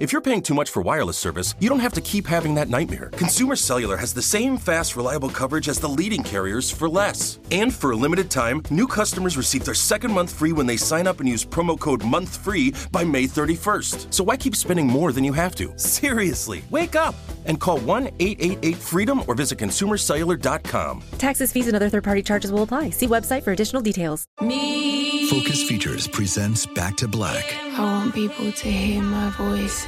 If you're paying too much for wireless service, you don't have to keep having that nightmare. Consumer Cellular has the same fast, reliable coverage as the leading carriers for less. And for a limited time, new customers receive their second month free when they sign up and use promo code MONTHFREE by May 31st. So why keep spending more than you have to? Seriously, wake up and call 1 888 freedom or visit consumercellular.com. Taxes, fees, and other third party charges will apply. See website for additional details. Me. Focus Features presents Back to Black. I want people to hear my voice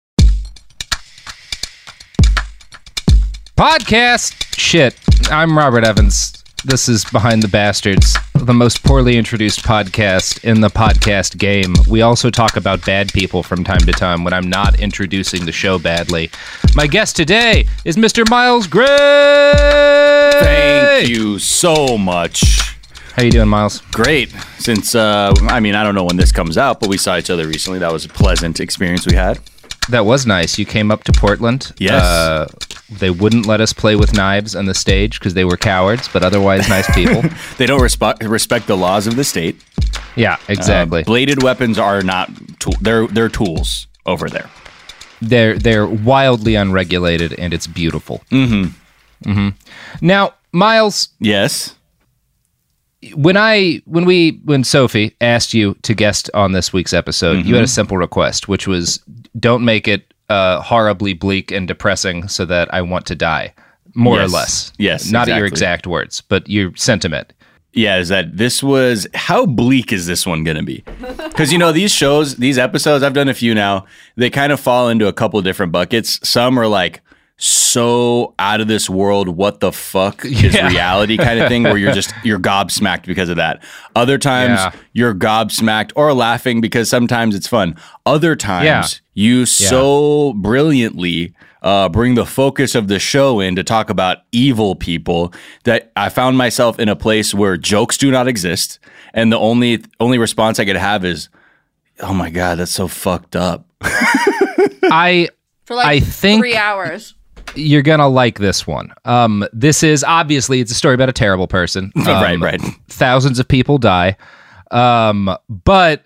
Podcast shit. I'm Robert Evans. This is Behind the Bastards, the most poorly introduced podcast in the podcast game. We also talk about bad people from time to time when I'm not introducing the show badly. My guest today is Mr. Miles Gray. Thank you so much. How you doing, Miles? Great. Since uh, I mean, I don't know when this comes out, but we saw each other recently. That was a pleasant experience we had. That was nice. You came up to Portland. Yes. Uh, they wouldn't let us play with knives on the stage because they were cowards, but otherwise nice people. They don't respect respect the laws of the state. yeah, exactly. Uh, bladed weapons are not tool. They're they're tools over there. they're they're wildly unregulated and it's beautiful. Mm-hmm. Mm-hmm. Now, Miles, Yes. when I when we when Sophie asked you to guest on this week's episode, you had a simple request, which was don't make it uh, horribly bleak and depressing so that I want to die. More or less. Yes, Not your exact words, but your sentiment. Yeah, is that this was how bleak is this one going to be? Because you know these shows, these episodes, I've done a few now. They kind of fall into a couple different buckets. Some are like so out of this world, what the fuck is Yeah. reality kind of thing, where you're just you're gobsmacked because of that. Other times Yeah. you're gobsmacked or laughing because sometimes it's fun. Other times Yeah. you so brilliantly uh, bring the focus of the show in to talk about evil people that I found myself in a place where jokes do not exist, and the only only response I could have is, "Oh my god, that's so fucked up." I for like I think- three hours. You're gonna like this one. Um, this is obviously it's a story about a terrible person. Right, Um, right. Thousands of people die, um, but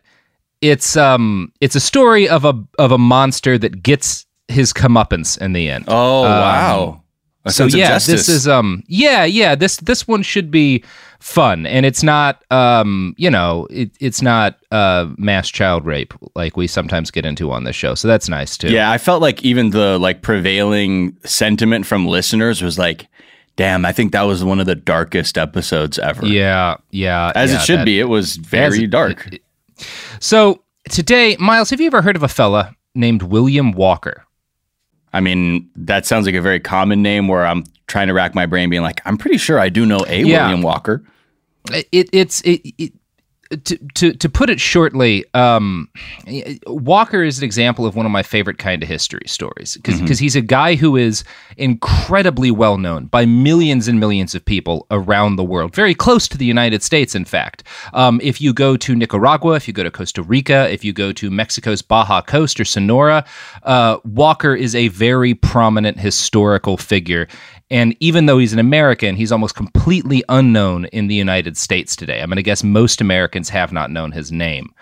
it's um, it's a story of a of a monster that gets his comeuppance in the end. Oh wow! A so sense yeah, this is um, yeah, yeah. This this one should be fun, and it's not um, you know, it, it's not uh, mass child rape like we sometimes get into on this show. So that's nice too. Yeah, I felt like even the like prevailing sentiment from listeners was like, "Damn, I think that was one of the darkest episodes ever." yeah, yeah. as yeah, it should that- be. It was very As- dark. So today, Miles, have you ever heard of a fella named William Walker? I mean, that sounds like a very common name where I'm trying to rack my brain, being like, I'm pretty sure I do know a Yeah. William Walker. It, it's it, it to, to to put it shortly, um, Walker is an example of one of my favorite kind of history stories because Mm-hmm. he's a guy who is incredibly well known by millions and millions of people around the world, very close to the United States. In fact, um, if you go to Nicaragua, if you go to Costa Rica, if you go to Mexico's Baja Coast or Sonora, uh, Walker is a very prominent historical figure. And even though he's an American, he's almost completely unknown in the United States today. I'm going to guess most Americans have not known his name.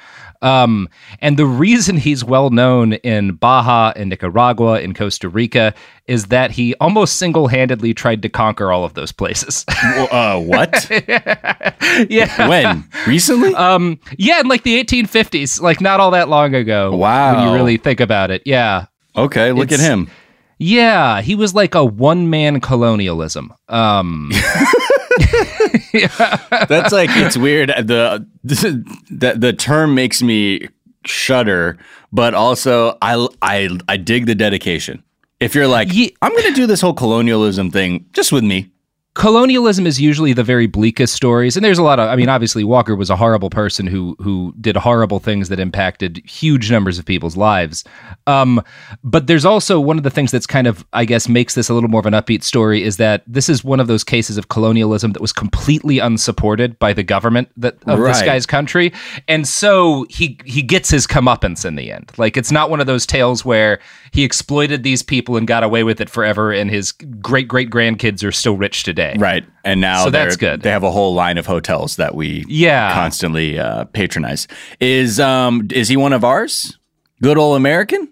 Um, and the reason he's well known in Baja, in Nicaragua, in Costa Rica is that he almost single handedly tried to conquer all of those places. Uh, what? yeah. when? Recently? Um, yeah, in like the 1850s, like not all that long ago. Wow. When you really think about it. Yeah. okay, look at him. Yeah, he was like a one man colonialism. Um, That's like it's weird. The, the the term makes me shudder, but also I I I dig the dedication. If you're like, Ye- I'm going to do this whole colonialism thing just with me. Colonialism is usually the very bleakest stories and there's a lot of i mean obviously walker was a horrible person who who did horrible things that impacted huge numbers of people's lives. Um, but there's also one of the things that's kind of i guess makes this a little more of an upbeat story is that this is one of those cases of colonialism that was completely unsupported by the government that of this guy's country. And so he he gets his comeuppance in the end. Like it's not one of those tales where he exploited these people and got away with it forever and his great great grandkids are still rich today Right. And now So that's good. They have a whole line of hotels that we Yeah. constantly uh, patronize. Is um is he one of ours? Good old American?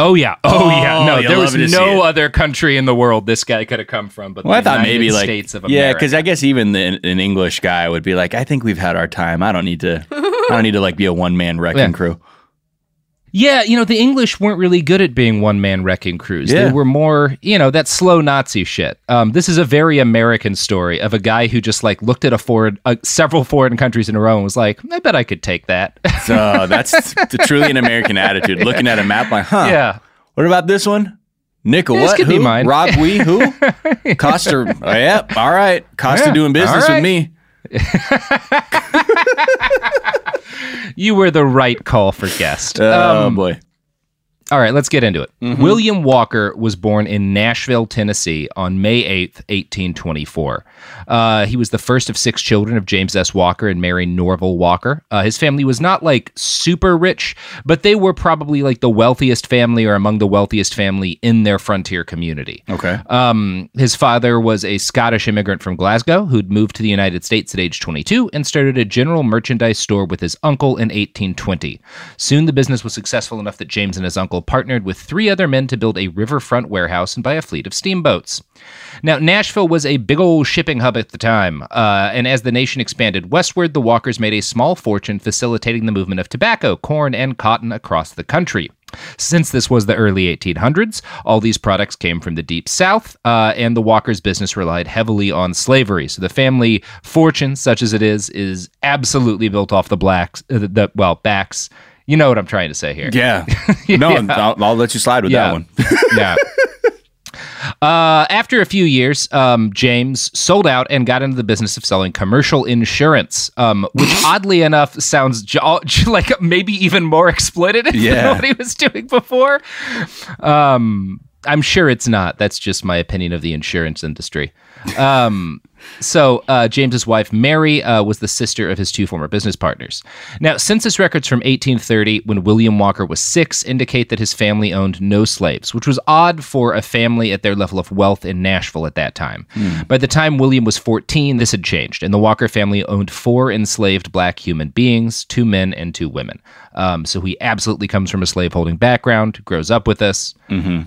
Oh yeah, oh, Oh, yeah. No, there was love to see no other country in the world this guy could have come from. But Well, I thought United maybe like States of America. yeah, because I guess even the, an English guy would be like, I think we've had our time. I don't need to. I don't need to like be a one man wrecking Yeah. crew. Yeah, you know the English weren't really good at being one man wrecking crews. Yeah. They were more, you know, that slow Nazi shit. Um, this is a very American story of a guy who just like looked at a foreign, uh, several foreign countries in a row and was like, I bet I could take that. So that's t- truly an American attitude. Looking at a map, like, huh? yeah. What about this one? Nickel, This what? could be Who? mine. Rob we who? Costa. Oh, yep. All right. Costa Yeah, doing business right. with me. You were the right call for guest. Oh Um, boy. All right, let's get into it. Mm-hmm. William Walker was born in Nashville, Tennessee on May 8th, 1824. Uh, he was the first of six children of James S. Walker and Mary Norvell Walker. Uh, his family was not like super rich, but they were probably like the wealthiest family or among the wealthiest family in their frontier community. Okay. Um, his father was a Scottish immigrant from Glasgow who'd moved to the United States at age 22 and started a general merchandise store with his uncle in 1820. Soon the business was successful enough that James and his uncle partnered with three other men to build a riverfront warehouse and buy a fleet of steamboats. Now, Nashville was a big old shipping hub at the time, uh, and as the nation expanded westward, the Walkers made a small fortune facilitating the movement of tobacco, corn, and cotton across the country. Since this was the early 1800s, all these products came from the deep south, uh, and the Walkers' business relied heavily on slavery. So the family fortune, such as it is, is absolutely built off the blacks, uh, the well backs. You know what I'm trying to say here. Yeah. No, I'll, I'll let you slide with Yeah. that one. yeah. Uh, after a few years, um, James sold out and got into the business of selling commercial insurance, um, which oddly enough sounds jo- like maybe even more exploitative Yeah. than what he was doing before. Um, I'm sure it's not. That's just my opinion of the insurance industry. Um, so uh, James's wife Mary uh, was the sister of his two former business partners. Now, census records from 1830, when William Walker was six, indicate that his family owned no slaves, which was odd for a family at their level of wealth in Nashville at that time. By the time William was 14, this had changed, and the Walker family owned four enslaved black human beings, two men and two women. Um, so he absolutely comes from a slaveholding background, grows up with us.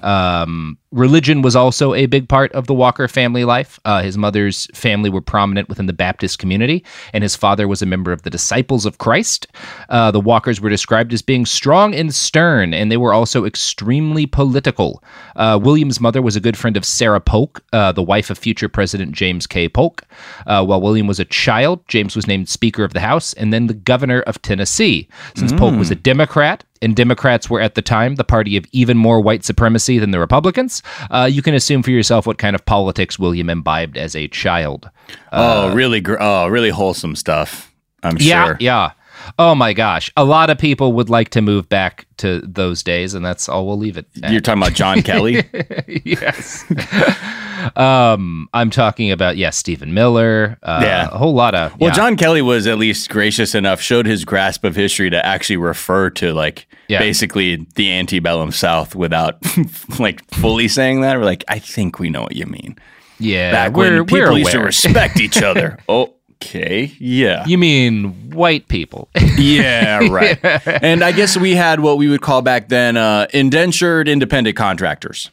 Um, religion was also a big part of the Walker family life. Uh, his mother's family were prominent within the Baptist community, and his father was a member of the Disciples of Christ. Uh, the Walkers were described as being strong and stern, and they were also extremely political. Uh, William's mother was a good friend of Sarah Polk, uh, the wife of future President James K. Polk. Uh, while William was a child, James was named Speaker of the House and then the Governor of Tennessee. Since Polk was a Democrat, and Democrats were at the time the party of even more white supremacy than the Republicans, uh, you can assume for yourself what kind of politics William imbibed as a child. oh, really? Gr- oh, really wholesome stuff. I'm Yeah, sure. yeah. Oh my gosh, a lot of people would like to move back to those days, and that's all we'll leave it. at. You're talking about John Kelly? yes. um, I'm talking about yes, Stephen Miller. Uh, Yeah. a whole lot of. Well, yeah. John Kelly was at least gracious enough, showed his grasp of history to actually refer to like Yeah. basically the antebellum South without like fully saying that. We're like, I think we know what you mean. Yeah, Back we're, when people we're used to respect each other. Okay, yeah. You mean white people? Yeah, right. and I guess we had what we would call back then uh, indentured independent contractors.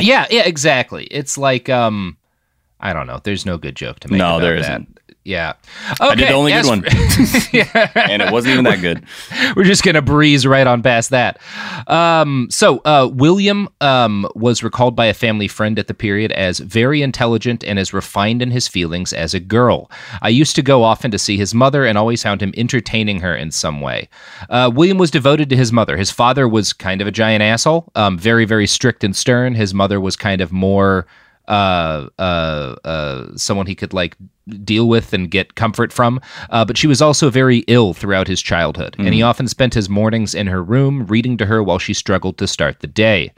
Yeah, yeah, exactly. It's like um, I don't know. There's no good joke to make. No, about there that. isn't. Yeah. I did the only as good one, and it wasn't even that good. We're just gonna breeze right on past that. Um, so uh, William um, was recalled by a family friend at the period as very intelligent and as refined in his feelings as a girl. I used to go often to see his mother and always found him entertaining her in some way. Uh, William was devoted to his mother. His father was kind of a giant asshole, um, very very strict and stern. His mother was kind of more uh, uh, uh, someone he could like deal with and get comfort from. Uh, but she was also very ill throughout his childhood, and he often spent his mornings in her room reading to her while she struggled to start the day.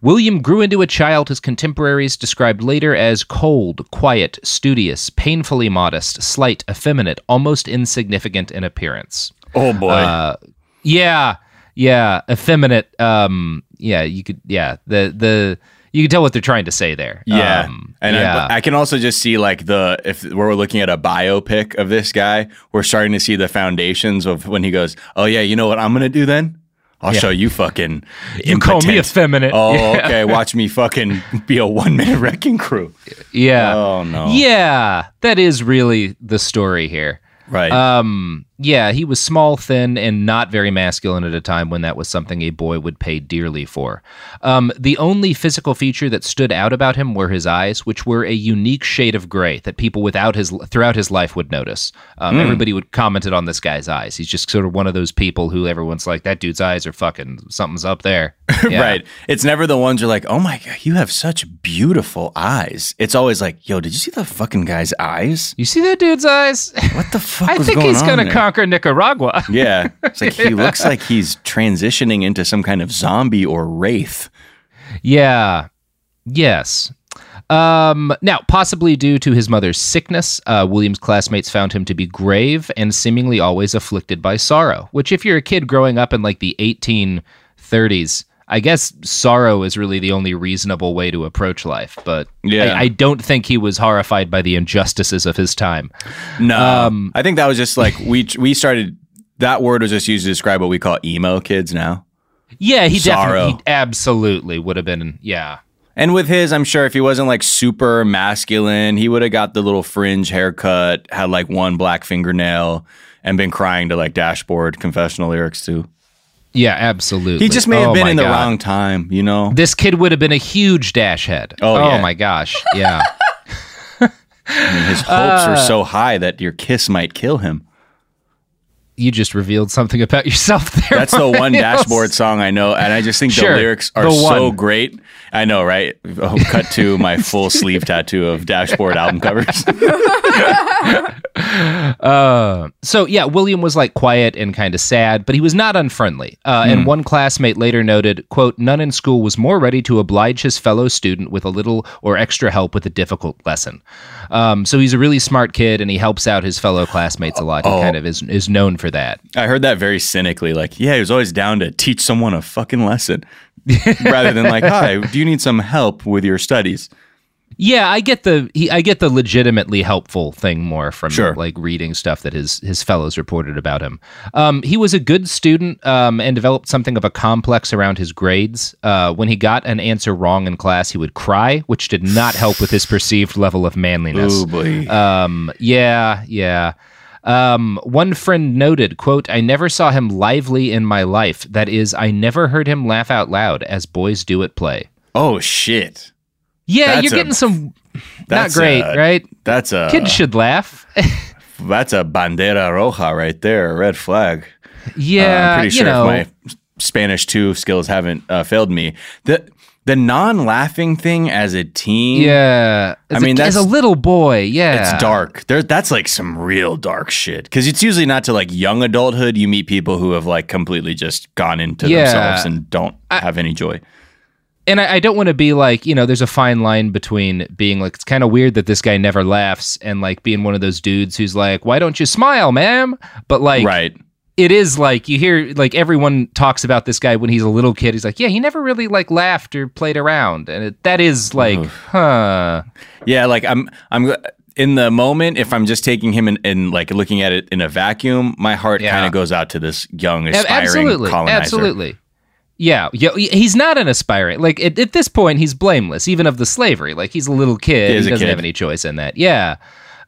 William grew into a child his contemporaries described later as cold, quiet, studious, painfully modest, slight, effeminate, almost insignificant in appearance. Oh boy. Uh, yeah, yeah, effeminate. Um, yeah, you could. Yeah, the the you can tell what they're trying to say there. Yeah, Um, and yeah. I, I can also just see like the if we're looking at a biopic of this guy, we're starting to see the foundations of when he goes, "Oh yeah, you know what I'm gonna do then? I'll show you fucking You call me impotent." effeminate. Oh, Yeah. okay. Watch me fucking be a one minute wrecking crew. yeah. Oh no. Yeah, that is really the story here. Right. Um, yeah, he was small, thin, and not very masculine at a time when that was something a boy would pay dearly for. Um, the only physical feature that stood out about him were his eyes, which were a unique shade of gray that people without his throughout his life would notice. Um, Mm. Everybody would commented on this guy's eyes. He's just sort of one of those people who everyone's like, "That dude's eyes are fucking something's up there." Yeah. Right. It's never the ones you're like, oh my god, you have such beautiful eyes. It's always like, yo, did you see the fucking guy's eyes? You see that dude's eyes? What the fuck? I think he's on gonna there? Conquer Nicaragua. Yeah. It's like he looks like he's transitioning into some kind of zombie or wraith. Yeah. Yes. Um, now, possibly due to his mother's sickness, uh, William's classmates found him to be grave and seemingly always afflicted by sorrow. Which, if you're a kid growing up in like the 1830s, I guess sorrow is really the only reasonable way to approach life. But Yeah. I, I don't think he was horrified by the injustices of his time. No, Um, I think that was just like we we started. That word was just used to describe what we call emo kids now. Yeah, he Sorrow. definitely, he absolutely would have been. Yeah. And with his, I'm sure if he wasn't like super masculine, he would have got the little fringe haircut, had like one black fingernail, and been crying to like dashboard confessional lyrics too. Yeah, absolutely. He just may have Oh been in the God. wrong time, you know. This kid would have been a huge dash head. Oh, yeah. my gosh. Yeah. I mean, his hopes Uh, were so high that your kiss might kill him. you just revealed something about yourself there. That's the one dashboard song I know, and I just think Sure, the lyrics are so great. I know, right? Oh, cut to my full sleeve tattoo of dashboard album covers. Uh, so yeah, William was like quiet and kind of sad, but he was not unfriendly. Uh, Hmm. And one classmate later noted, "quote None in school was more ready to oblige his fellow student with a little or extra help with a difficult lesson." Um, so he's a really smart kid, and he helps out his fellow classmates a lot. He Oh. kind of is is known for that. I heard that very cynically, like, yeah, he was always down to teach someone a fucking lesson, rather than like, hi, do you need some help with your studies? Yeah, I get the he, I get the legitimately helpful thing more from Sure. like reading stuff that his his fellows reported about him. Um, he was a good student um, and developed something of a complex around his grades. Uh, when he got an answer wrong in class, he would cry, which did not help with his perceived level of manliness. Oh boy. Um, yeah, yeah. Um, one friend noted, quote, I never saw him lively in my life. That is, I never heard him laugh out loud as boys do at play. oh shit. Yeah, That's you're a- getting some not great, a- right? That's a Kids should laugh. that's a bandera roja right there, a red flag. Uh, yeah, I'm pretty you sure know, if my Spanish two skills haven't uh, failed me. The the non-laughing thing as a teen, Yeah. I mean, a, as a little boy, yeah. it's dark. There, that's like some real dark shit. Because it's usually not to like young adulthood. You meet people who have like completely just gone into Yeah. themselves and don't have any joy. and I, I don't want to be like, you know, there's a fine line between being like, it's kind of weird that this guy never laughs and like being one of those dudes who's like, why don't you smile, ma'am? But like, right. It is like you hear like everyone talks about this guy when he's a little kid. He's like, yeah, he never really like laughed or played around, and it, that is like, huh? Yeah, like I'm I'm in the moment if I'm just taking him and, like looking at it in a vacuum, my heart Yeah. kind of goes out to this young aspiring absolutely, colonizer. absolutely. Yeah, yeah, he's not an aspirant. Like at, at this point, he's blameless, even of the slavery. Like he's a little kid. He He, doesn't kid. have any choice in that. Yeah.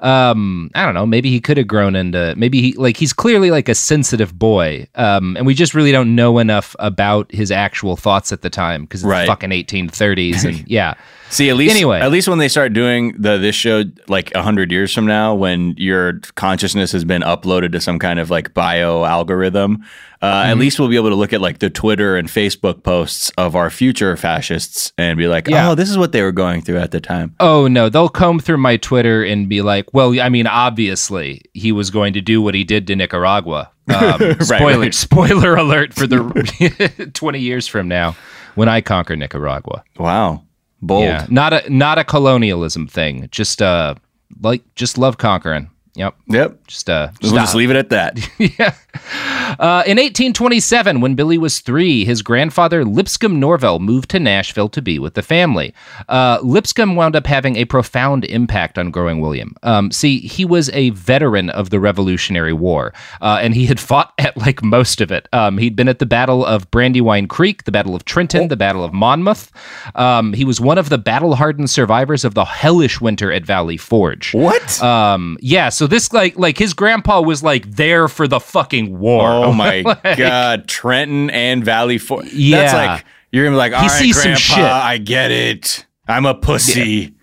Um, I don't know. Maybe he could have grown into. Maybe he like he's clearly like a sensitive boy. Um, and we just really don't know enough about his actual thoughts at the time because it's Right. the fucking 1830s. And yeah, See, at least Anyway. at least when they start doing the this show like a hundred years from now, when your consciousness has been uploaded to some kind of like bio algorithm, uh, Mm-hmm. at least we'll be able to look at like the Twitter and Facebook posts of our future fascists and be like, Yeah. oh, this is what they were going through at the time. Oh no, they'll comb through my Twitter and be like, "Well, I mean, obviously he was going to do what he did to Nicaragua." Um, spoiler, right. spoiler alert for the twenty years from now when I conquer Nicaragua. Wow, bold. Yeah, not a not a colonialism thing. Just uh, like just love conquering. Yep. Yep. Just uh, We'll stop. just leave it at that. yeah. Uh, in 1827, when Billy was three, his grandfather Lipscomb Norvell moved to Nashville to be with the family. Uh, Lipscomb wound up having a profound impact on growing William. Um, see, he was a veteran of the Revolutionary War, uh, and he had fought at like most of it. Um, he'd been at the Battle of Brandywine Creek, the Battle of Trenton, the Battle of Monmouth. Um, he was one of the battle-hardened survivors of the hellish winter at Valley Forge. What? Um, yeah, so this like like his grandpa was like there for the fucking war. Oh my Like, god, Trenton and Valley Forge. Yeah. That's like you're gonna be like, all right, sees some shit. I get it. I'm a pussy.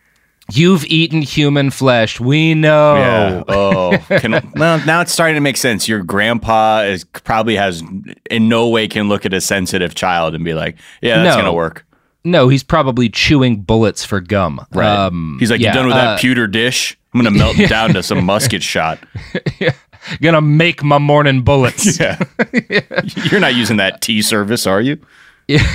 You've eaten human flesh. We know. Yeah. Oh, can, well, now it's starting to make sense. Your grandpa is probably has in no way can look at a sensitive child and be like, yeah, that's No. gonna work. No, he's probably chewing bullets for gum. Right. Um, He's like, yeah, you done with uh, that pewter dish? I'm gonna melt it down to some musket shot. Gonna make my morning bullets. Yeah. You're not using that tea service, are you?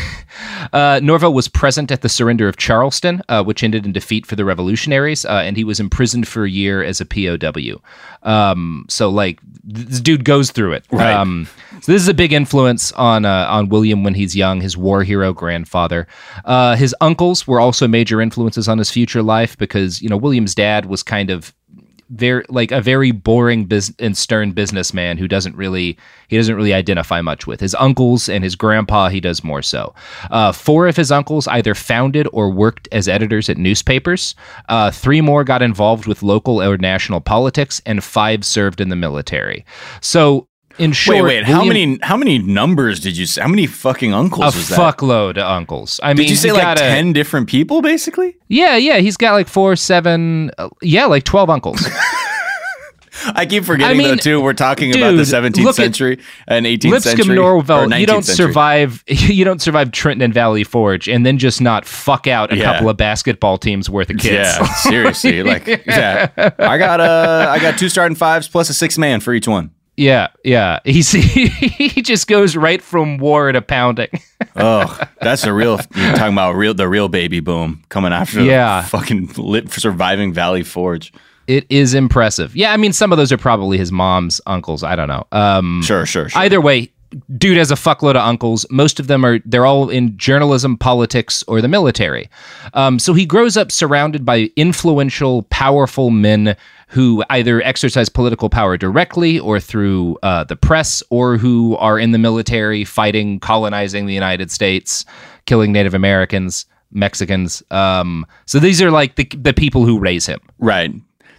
Uh, was present at the surrender of Charleston, uh, which ended in defeat for the revolutionaries, uh, and he was imprisoned for a year as a POW. Um, so, like, this dude goes through it. Right. Um, so this is a big influence on uh, on William when he's young, his war hero grandfather. Uh, his uncles were also major influences on his future life because you know William's dad was kind of very like a very boring bus- and stern businessman who doesn't really he doesn't really identify much with. His uncles and his grandpa he does more so. Uh, four of his uncles either founded or worked as editors at newspapers. Uh, three more got involved with local or national politics and five served in the military. So in short wait, wait. How many how many numbers did you say? How many fucking uncles a was that? fuckload of uncles i Did mean you say like a- ten different people, basically? yeah yeah he's got like four seven uh, yeah like 12 uncles I keep forgetting I mean, though too. We're talking about the 17th century and 18th Lipscomb century. or Norvell, you don't century. survive. You don't survive Trenton and Valley Forge, and then just not fuck out a Yeah. couple of basketball teams worth of kids. Yeah, seriously. Like, yeah, I got uh, I got two starting fives plus a six man for each one. Yeah, yeah. He's he just goes right from war to pounding. Oh, that's the real. You're talking about real the real baby boom coming after. Yeah. the fucking lit surviving Valley Forge. It is impressive. Yeah, I mean, some of those are probably his mom's uncles. I don't know. Um, Sure, sure, sure. Either way, dude has a fuckload of uncles. Most of them are they're all in journalism, politics, or the military. Um, so he grows up surrounded by influential, powerful men who either exercise political power directly or through uh, the press, or who are in the military fighting, colonizing the United States, killing Native Americans. Mexicans. Um, so these are like the the people who raise him. right.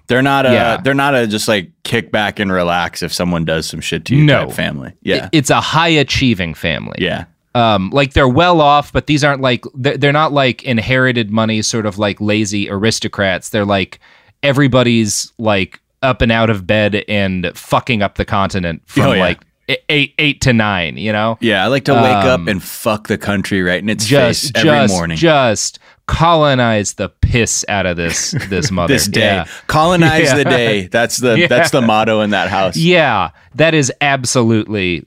They're not a. Yeah. They're not a just like kick back and relax if someone does some shit to you No. type family. Yeah. It's a high achieving family. yeah. um, like they're well off, but these aren't like they're, they're not like inherited money, sort of like lazy aristocrats. They're like everybody's like up and out of bed and fucking up the continent from Oh, yeah. like eight eight to nine. You know, Yeah, I like to wake up Um, and fuck the country right in its just face every just morning. just colonize the piss out of this this mother. this day, Yeah. colonize Yeah. the day. That's the Yeah. that's the motto in that house. Yeah, that is absolutely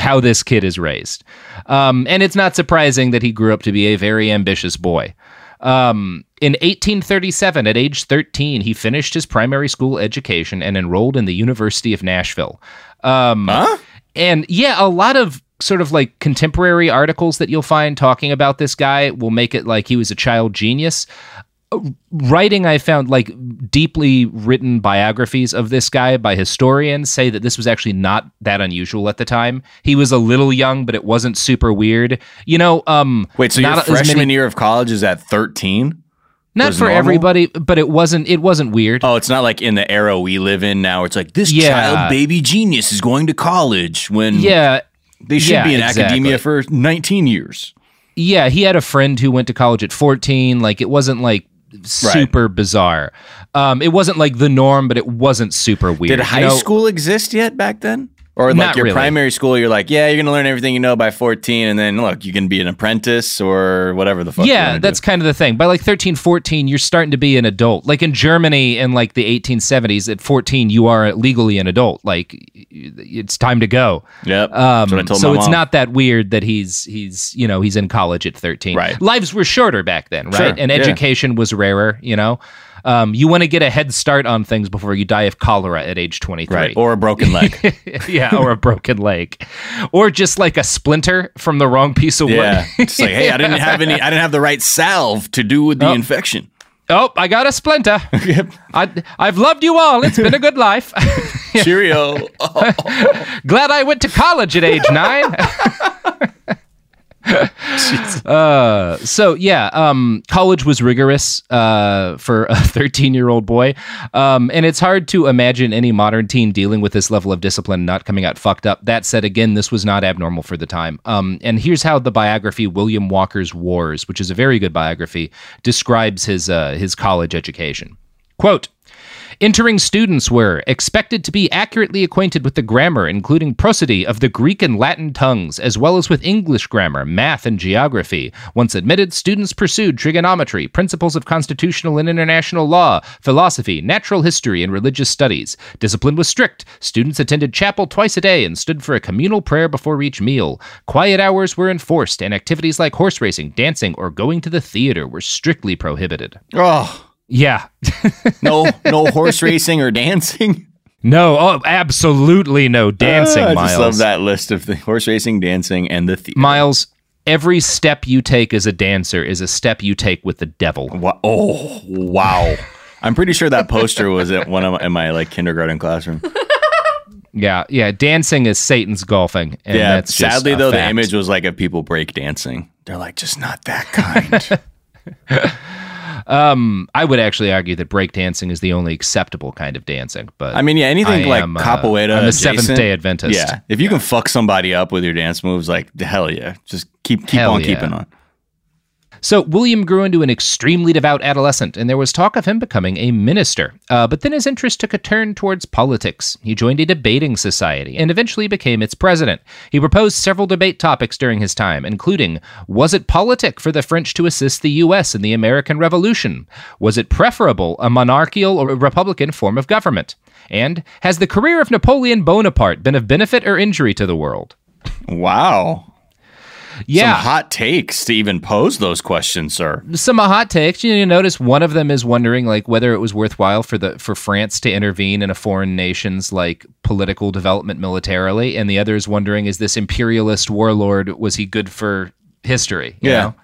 how this kid is raised. Um, and it's not surprising that he grew up to be a very ambitious boy. Um, in 1837, at age 13, he finished his primary school education and enrolled in the University of Nashville. Um, Huh? and yeah, a lot of sort of like contemporary articles that you'll find talking about this guy will make it like he was a child genius. Writing I found like deeply written biographies of this guy by historians say that this was actually not that unusual at the time. He was a little young, but it wasn't super weird. You know, um Wait, so your freshman many- year of college is at 13? not for normal? everybody, but it wasn't it wasn't weird. Oh, it's not like in the era we live in now. It's like this Yeah. child baby genius is going to college when yeah, they should yeah, be in exactly. academia for 19 years. yeah, he had a friend who went to college at 14. Like it wasn't like super bizarre. Um, it wasn't like the norm, but it wasn't super weird. Did You high know, school exist yet back then? Or like Not your really. primary school, you're like, yeah, you're gonna learn everything you know by 14, and then look, you can be an apprentice or whatever the fuck. Yeah, that's do. kind of the thing. By like 13, 14, you're starting to be an adult. Like in Germany in like the 1870s, at 14, you are legally an adult. Like it's time to go. Yep. Um, That's what I told so it's mom. not that weird that he's he's you know he's in college at 13 Right. lives were shorter back then right Sure, and yeah. education was rarer you know um, you want to get a head start on things before you die of cholera at age 23 right, or a broken leg. yeah or a broken leg or just like a splinter from the wrong piece of wood yeah, it's like, hey, I didn't have any, I didn't have the right salve to do with the infection. oh i got a splinter I, i've loved you all it's been a good life Cheerio. Glad I went to college at age nine. Uh, so yeah, um, college was rigorous uh, for a 13 year old boy, um, and it's hard to imagine any modern teen dealing with this level of discipline, not coming out fucked up. That said, again, this was not abnormal for the time. Um, and here's how the biography William Walker's Wars, which is a very good biography, describes his uh, his college education. Quote. Entering students were expected to be accurately acquainted with the grammar, including prosody of the Greek and Latin tongues, as well as with English grammar, math, and geography. Once admitted, students pursued trigonometry, principles of constitutional and international law, philosophy, natural history, and religious studies. Discipline was strict. Students attended chapel twice a day and stood for a communal prayer before each meal. Quiet hours were enforced, and activities like horse racing, dancing, or going to the theater were strictly prohibited. Oh, Yeah. no, no horse racing or dancing. No, oh, absolutely no dancing, Ah, I Miles. just love that list of the horse racing, dancing, and the theater. Miles, every step you take as a dancer is a step you take with the devil. Oh, wow. I'm pretty sure that poster was at one of my, in my like kindergarten classroom. Yeah, yeah. Dancing is Satan's golfing. And yeah. Sadly, though, the image was like of people break dancing. They're like, just not that kind. Um, I would actually argue that breakdancing is the only acceptable kind of dancing. But I mean, yeah, anything I like am, uh, capoeira. I'm a Seventh Day Adventist. Yeah, if you can fuck somebody up with your dance moves, like hell yeah, just keep keep Hell on yeah. keeping on. So William grew into an extremely devout adolescent, and there was talk of him becoming a minister. Uh, but then his interest took a turn towards politics. He joined a debating society and eventually became its president. He proposed several debate topics during his time, including Was it politic for the French to assist the U.S. in the American Revolution? Was it preferable a monarchical or a republican form of government? And Has the career of Napoleon Bonaparte been of benefit or injury to the world? Wow. Yeah. Some hot takes to even pose those questions, sir. some hot takes. You, know, you notice one of them is wondering like whether it was worthwhile for the for France to intervene in a foreign nation's like political development militarily, and the other is wondering is this imperialist warlord was he good for history? You Yeah. know?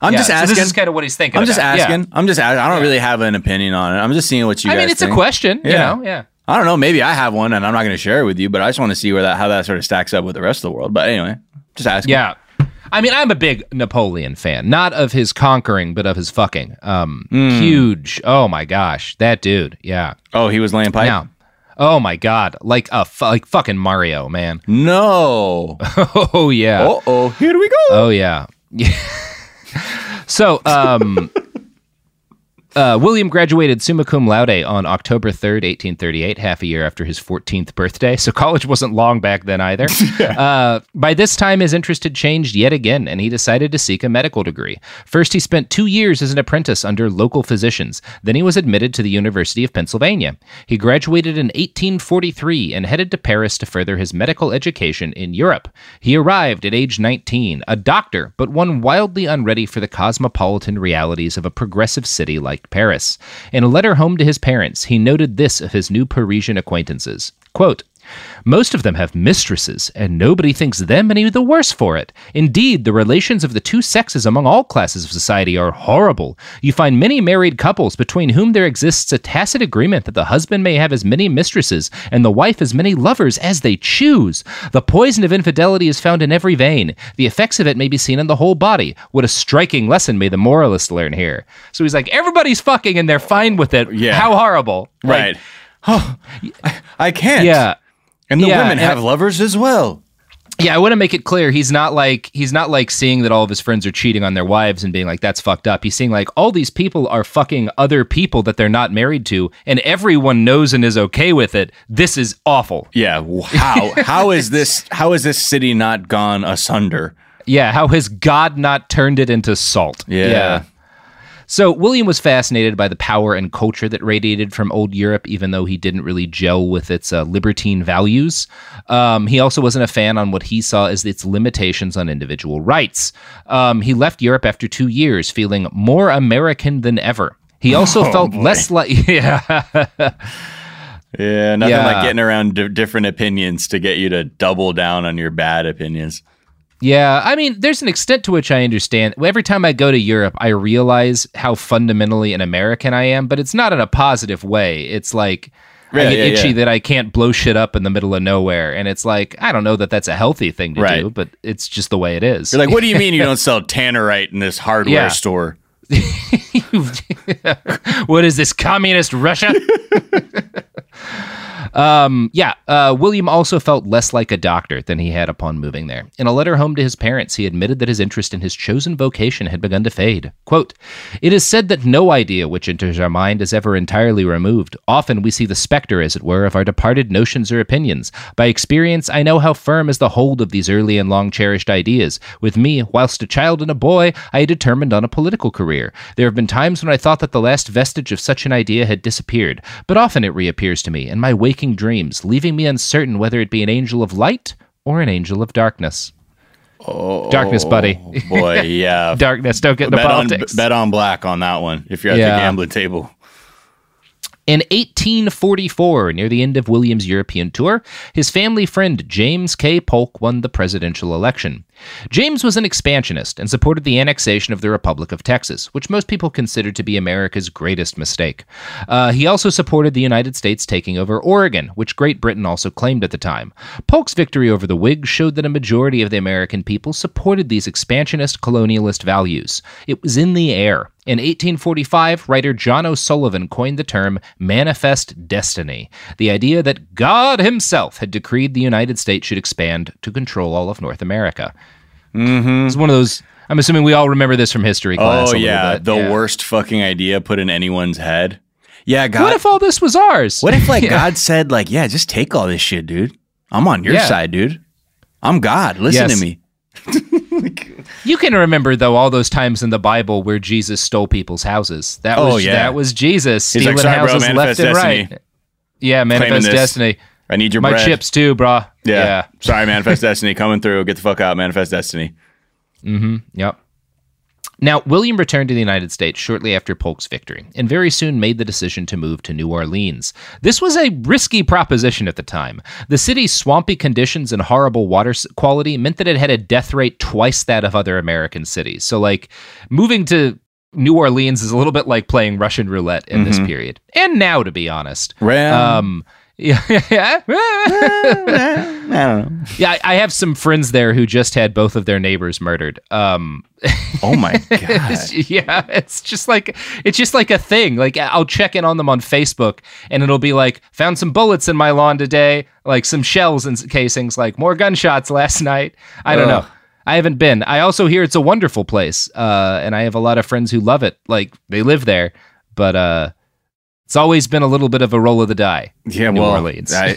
I'm Yeah, just so asking. this is kind of what he's thinking. I'm just about. Yeah. asking. I'm just. I don't really have an opinion on it. I'm just seeing what you I mean, it's a think. question. You know, yeah. I don't know. Maybe I have one, and I'm not going to share it with you. But I just want to see where that how that sort of stacks up with the rest of the world. But anyway, just asking. Yeah. I mean, I'm a big Napoleon fan, not of his conquering, but of his fucking. Um, Hmm. huge. Oh my gosh, that dude. Yeah. Oh, he was laying pipe. Now, oh my god, like a fu- like fucking Mario, man. No. Oh yeah. Uh oh. Here we go. Oh yeah. so um Uh, William graduated summa cum laude on October 3rd, 1838, half a year after his 14th birthday. So college wasn't long back then either. uh, by this time, his interest had changed yet again, and he decided to seek a medical degree. First, he spent two years as an apprentice under local physicians. Then he was admitted to the University of Pennsylvania. He graduated in 1843 and headed to Paris to further his medical education in Europe. He arrived at age 19, a doctor, but one wildly unready for the cosmopolitan realities of a progressive city like Paris. In a letter home to his parents, he noted this of his new Parisian acquaintances. Quote, most of them have mistresses, and nobody thinks them any the worse for it. Indeed, the relations of the two sexes among all classes of society are horrible. You find many married couples between whom there exists a tacit agreement that the husband may have as many mistresses and the wife as many lovers as they choose. The poison of infidelity is found in every vein. The effects of it may be seen in the whole body. What a striking lesson may the moralist learn here. So he's like, everybody's fucking and they're fine with it. Yeah. How horrible. Right. Like, oh, I, I can't. yeah. And the Yeah, women have lovers as well. Yeah, I want to make it clear he's not like he's not like seeing that all of his friends are cheating on their wives and being like that's fucked up. He's seeing like all these people are fucking other people that they're not married to and everyone knows and is okay with it. This is awful. Yeah. How how is this how is this city not gone asunder? Yeah, how has God not turned it into salt? Yeah. Yeah. So William was fascinated by the power and culture that radiated from old Europe, even though he didn't really gel with its uh, libertine values. Um, he also wasn't a fan on what he saw as its limitations on individual rights. Um, he left Europe after two years, feeling more American than ever. He also felt less like yeah. Yeah, nothing Yeah. like getting around d- different opinions to get you to double down on your bad opinions. Yeah, I mean, there's an extent to which I understand. Every time I go to Europe, I realize how fundamentally an American I am, but it's not in a positive way. It's like I get yeah, itchy yeah. that I can't blow shit up in the middle of nowhere, and it's like I don't know that that's a healthy thing to Right. do, but it's just the way it is. You're like, what do you mean you don't sell tannerite in this hardware Yeah. store? what is this communist Russia? Um, yeah, uh, William also felt less like a doctor than he had upon moving there. In a letter home to his parents, he admitted that his interest in his chosen vocation had begun to fade. Quote, It is said that no idea which enters our mind is ever entirely removed. Often we see the specter, as it were, of our departed notions or opinions. By experience, I know how firm is the hold of these early and long cherished ideas. With me, whilst a child and a boy, I had determined on a political career. There have been times when I thought that the last vestige of such an idea had disappeared, but often it reappears to me in my waking dreams, leaving me uncertain whether it be an angel of light or an angel of darkness. Oh, Darkness, buddy. Oh, boy, yeah. Darkness, don't get into bet on politics. bet on black on that one if you're at Yeah. the gambling table. In 1844, near the end of William's European tour, his family friend James K. Polk won the presidential election. James was an expansionist and supported the annexation of the Republic of Texas, which most people considered to be America's greatest mistake. Uh, he also supported the United States taking over Oregon, which Great Britain also claimed at the time. Polk's victory over the Whigs showed that a majority of the American people supported these expansionist colonialist values. It was in the air. In 1845, writer John O'Sullivan coined the term manifest destiny, the idea that God himself had decreed the United States should expand to control all of North America. Mm-hmm. It's one of those. I'm assuming we all remember this from history class. Oh yeah, the Yeah. worst fucking idea put in anyone's head. Yeah, God. What if all this was ours? What if like Yeah. God said like, yeah, just take all this shit, dude. I'm on your Yeah. side, dude. I'm God. Listen Yes. to me. You can remember though all those times in the Bible where Jesus stole people's houses. That Oh, was yeah. that was Jesus He's stealing like, "Sorry, bro, houses left and destiny. right. Yeah, manifest destiny. I need your My bread. chips too, brah. Yeah. yeah. Sorry, manifest destiny coming through. Get the fuck out, manifest destiny. Mm-hmm. Yep. Now, William returned to the United States shortly after Polk's victory, and very soon made the decision to move to New Orleans. This was a risky proposition at the time. The city's swampy conditions and horrible water quality meant that it had a death rate twice that of other American cities. So, like, moving to New Orleans is a little bit like playing Russian roulette in this period, and now, to be honest. Well, Um, yeah, yeah. I don't know. yeah. I- have some friends there who just had both of their neighbors murdered. Um, Oh my god. It's- yeah, it's just like it's just like a thing. Like I'll check in on them on Facebook, and it'll be like, found some bullets in my lawn today, like some shells and casings, like more gunshots last night. I don't know. I haven't been. I also hear it's a wonderful place, uh, and I have a lot of friends who love it. Like they live there, but uh, it's always been a little bit of a roll of the die. Yeah, New well, Orleans. I,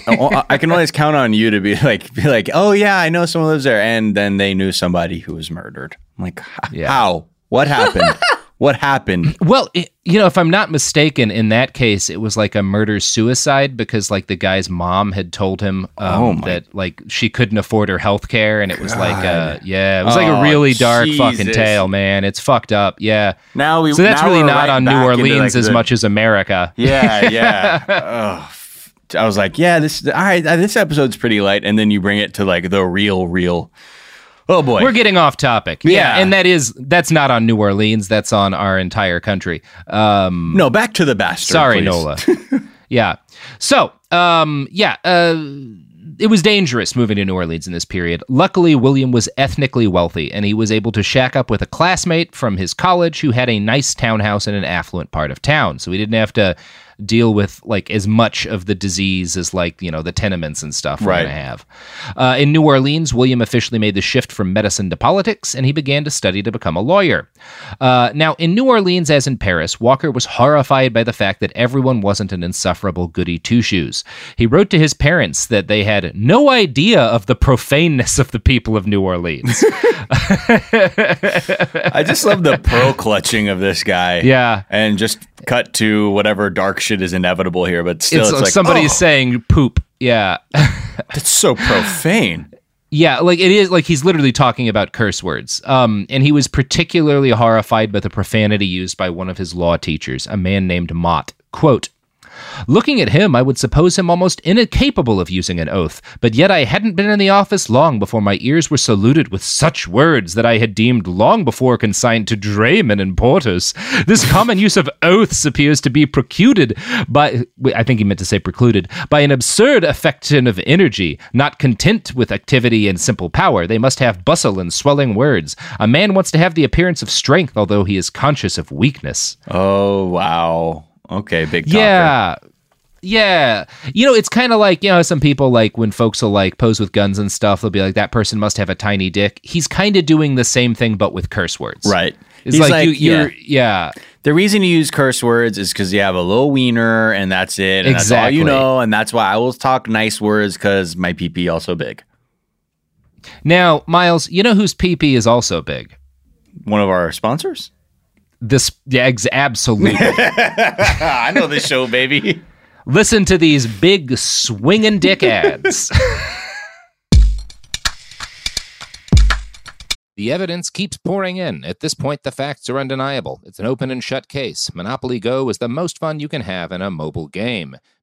I can always count on you to be like, be like, oh yeah, I know someone lives there, and then they knew somebody who was murdered. I'm like, h- Yeah. how? What happened? what happened? Well, it, you know, if I'm not mistaken, in that case, it was like a murder suicide because like the guy's mom had told him um, Oh, that like she couldn't afford her health care, and it was like, a yeah, it was like Oh, a really dark fucking tale, man. It's fucked up. Yeah. Now we. So that's really not right on New Orleans like, as the- much as America. Yeah, yeah. Ugh. I was like, yeah, this all right. This episode's pretty light, and then you bring it to like the real, real. Oh boy, We're getting off topic. Yeah. Yeah. and that is that's not on New Orleans. That's on our entire country. Um, no back to the bastard. Sorry, please. Nola. yeah. So, um, yeah, uh, it was dangerous moving to New Orleans in this period. Luckily, William was ethnically wealthy, and he was able to shack up with a classmate from his college who had a nice townhouse in an affluent part of town. So he didn't have to deal with like as much of the disease as like you know the tenements and stuff we're Right. gonna have. Uh, in New Orleans, William officially made the shift from medicine to politics, and he began to study to become a lawyer. Uh, now, in New Orleans, as in Paris, Walker was horrified by the fact that everyone wasn't an insufferable goody two shoes. He wrote to his parents that they had no idea of the profaneness of the people of New Orleans. I just love the pearl clutching of this guy. Yeah. and just cut to whatever dark shit is inevitable here, but still, it's it's, like somebody's oh, saying poop. Yeah. That's so profane. Yeah, like it is like he's literally talking about curse words. Um, and he was particularly horrified by the profanity used by one of his law teachers, a man named Mott. Quote, Looking at him, I would suppose him almost incapable of using an oath, but yet I hadn't been in the office long before my ears were saluted with such words that I had deemed long before consigned to draymen and porters. This common use of oaths appears to be precluded by, I think he meant to say precluded, by an absurd affection of energy. Not content with activity and simple power, they must have bustle and swelling words. A man wants to have the appearance of strength, although he is conscious of weakness. Oh wow. Okay, big talker. Yeah. Yeah. You know, it's kind of like, you know, some people like when folks will like pose with guns and stuff, they'll be like, that person must have a tiny dick. He's kind of doing the same thing, but with curse words. Right. It's He's like, you, yeah. you're, yeah. The reason you use curse words is because you have a little wiener and that's it. And that's all you know. And that's why I will talk nice words because my pee pee also big. Now, Miles, you know whose PP is also big? One of our sponsors? This, yeah, absolutely. I know this show, baby. Listen to these big swinging dick ads. The evidence keeps pouring in. At this point, the facts are undeniable. It's an open and shut case. Monopoly Go is the most fun you can have in a mobile game.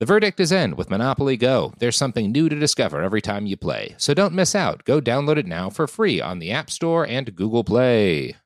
The verdict is in with Monopoly Go. There's something new to discover every time you play. So don't miss out. Go download it now for free on the App Store and Google Play.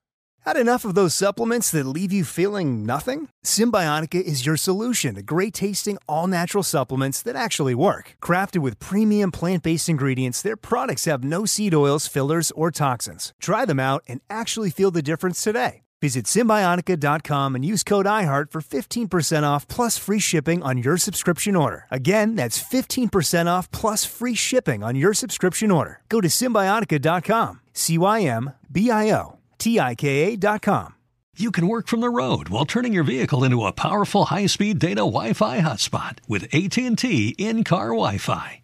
Had enough of those supplements that leave you feeling nothing? Cymbiotika is your solution to great tasting, all natural supplements that actually work. Crafted with premium plant based ingredients, their products have no seed oils, fillers, or toxins. Try them out and actually feel the difference today. Visit Cymbiotika.com and use code IHEART for 15% off plus free shipping on your subscription order. Again, that's 15% off plus free shipping on your subscription order. Go to Cymbiotika.com. C Y M B I O T I K A.com. You can work from the road while turning your vehicle into a powerful high-speed data Wi-Fi hotspot with AT&T in-car Wi-Fi.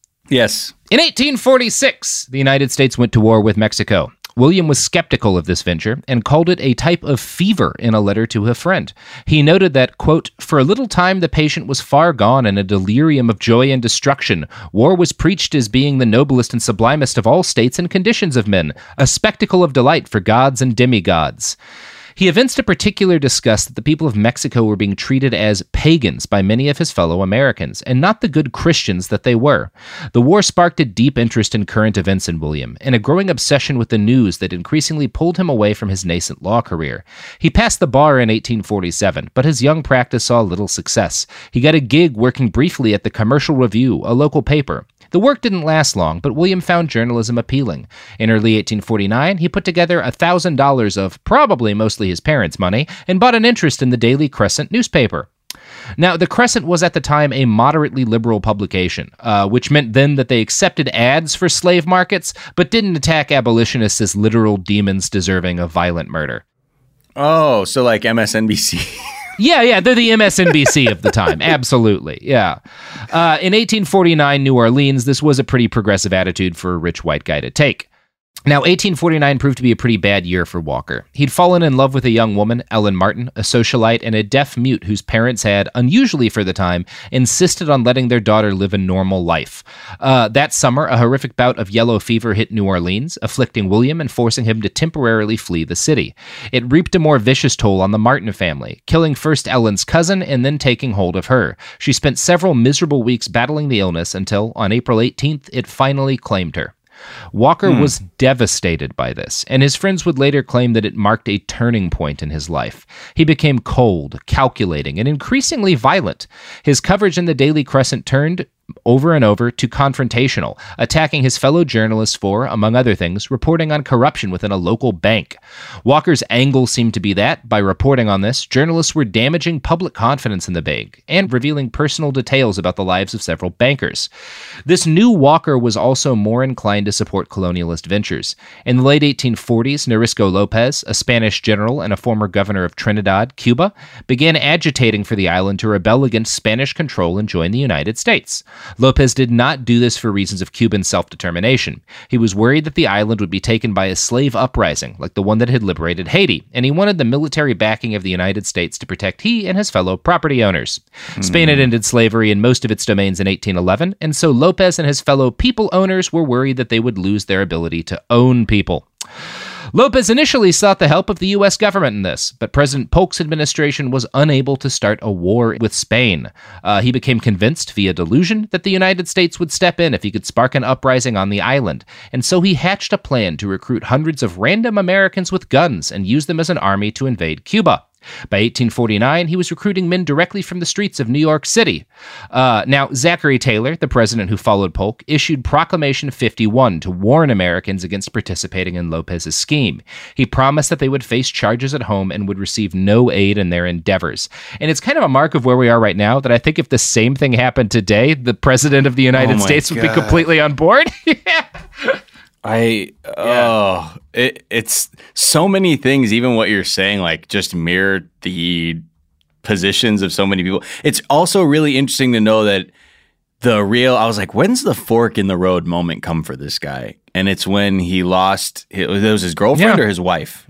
Yes. In 1846, the United States went to war with Mexico. William was skeptical of this venture and called it a type of fever in a letter to a friend. He noted that, quote, for a little time the patient was far gone in a delirium of joy and destruction. War was preached as being the noblest and sublimest of all states and conditions of men, a spectacle of delight for gods and demigods. He evinced a particular disgust that the people of Mexico were being treated as pagans by many of his fellow Americans, and not the good Christians that they were. The war sparked a deep interest in current events in William, and a growing obsession with the news that increasingly pulled him away from his nascent law career. He passed the bar in 1847, but his young practice saw little success. He got a gig working briefly at the Commercial Review, a local paper. The work didn't last long, but William found journalism appealing. In early 1849, he put together $1,000 of probably mostly his parents' money and bought an interest in the Daily Crescent newspaper. Now, the Crescent was at the time a moderately liberal publication, uh, which meant then that they accepted ads for slave markets, but didn't attack abolitionists as literal demons deserving of violent murder. Oh, so like MSNBC. Yeah, yeah, they're the MSNBC of the time. Absolutely. Yeah. Uh, in 1849, New Orleans, this was a pretty progressive attitude for a rich white guy to take. Now, 1849 proved to be a pretty bad year for Walker. He'd fallen in love with a young woman, Ellen Martin, a socialite and a deaf mute whose parents had, unusually for the time, insisted on letting their daughter live a normal life. Uh, that summer, a horrific bout of yellow fever hit New Orleans, afflicting William and forcing him to temporarily flee the city. It reaped a more vicious toll on the Martin family, killing first Ellen's cousin and then taking hold of her. She spent several miserable weeks battling the illness until, on April 18th, it finally claimed her. Walker Hmm. was devastated by this, and his friends would later claim that it marked a turning point in his life. He became cold, calculating, and increasingly violent. His coverage in the Daily Crescent turned over and over to confrontational, attacking his fellow journalists for, among other things, reporting on corruption within a local bank. Walker's angle seemed to be that, by reporting on this, journalists were damaging public confidence in the bank and revealing personal details about the lives of several bankers. This new Walker was also more inclined to support colonialist ventures. In the late 1840s, Narciso Lopez, a Spanish general and a former governor of Trinidad, Cuba, began agitating for the island to rebel against Spanish control and join the United States. Lopez did not do this for reasons of Cuban self determination. He was worried that the island would be taken by a slave uprising, like the one that had liberated Haiti, and he wanted the military backing of the United States to protect he and his fellow property owners. Spain had hmm. ended slavery in most of its domains in 1811, and so Lopez and his fellow people owners were worried that they would lose their ability to own people. Lopez initially sought the help of the U.S. government in this, but President Polk's administration was unable to start a war with Spain. Uh, he became convinced via delusion that the United States would step in if he could spark an uprising on the island, and so he hatched a plan to recruit hundreds of random Americans with guns and use them as an army to invade Cuba. By 1849, he was recruiting men directly from the streets of New York City. Uh, now, Zachary Taylor, the president who followed Polk, issued Proclamation 51 to warn Americans against participating in Lopez's scheme. He promised that they would face charges at home and would receive no aid in their endeavors. And it's kind of a mark of where we are right now that I think if the same thing happened today, the president of the United Oh States would be completely on board. I oh it, it's so many things. Even what you're saying, like just mirror the positions of so many people. It's also really interesting to know that the real. I was like, when's the fork in the road moment come for this guy? And it's when he lost. It was his girlfriend Yeah. or his wife.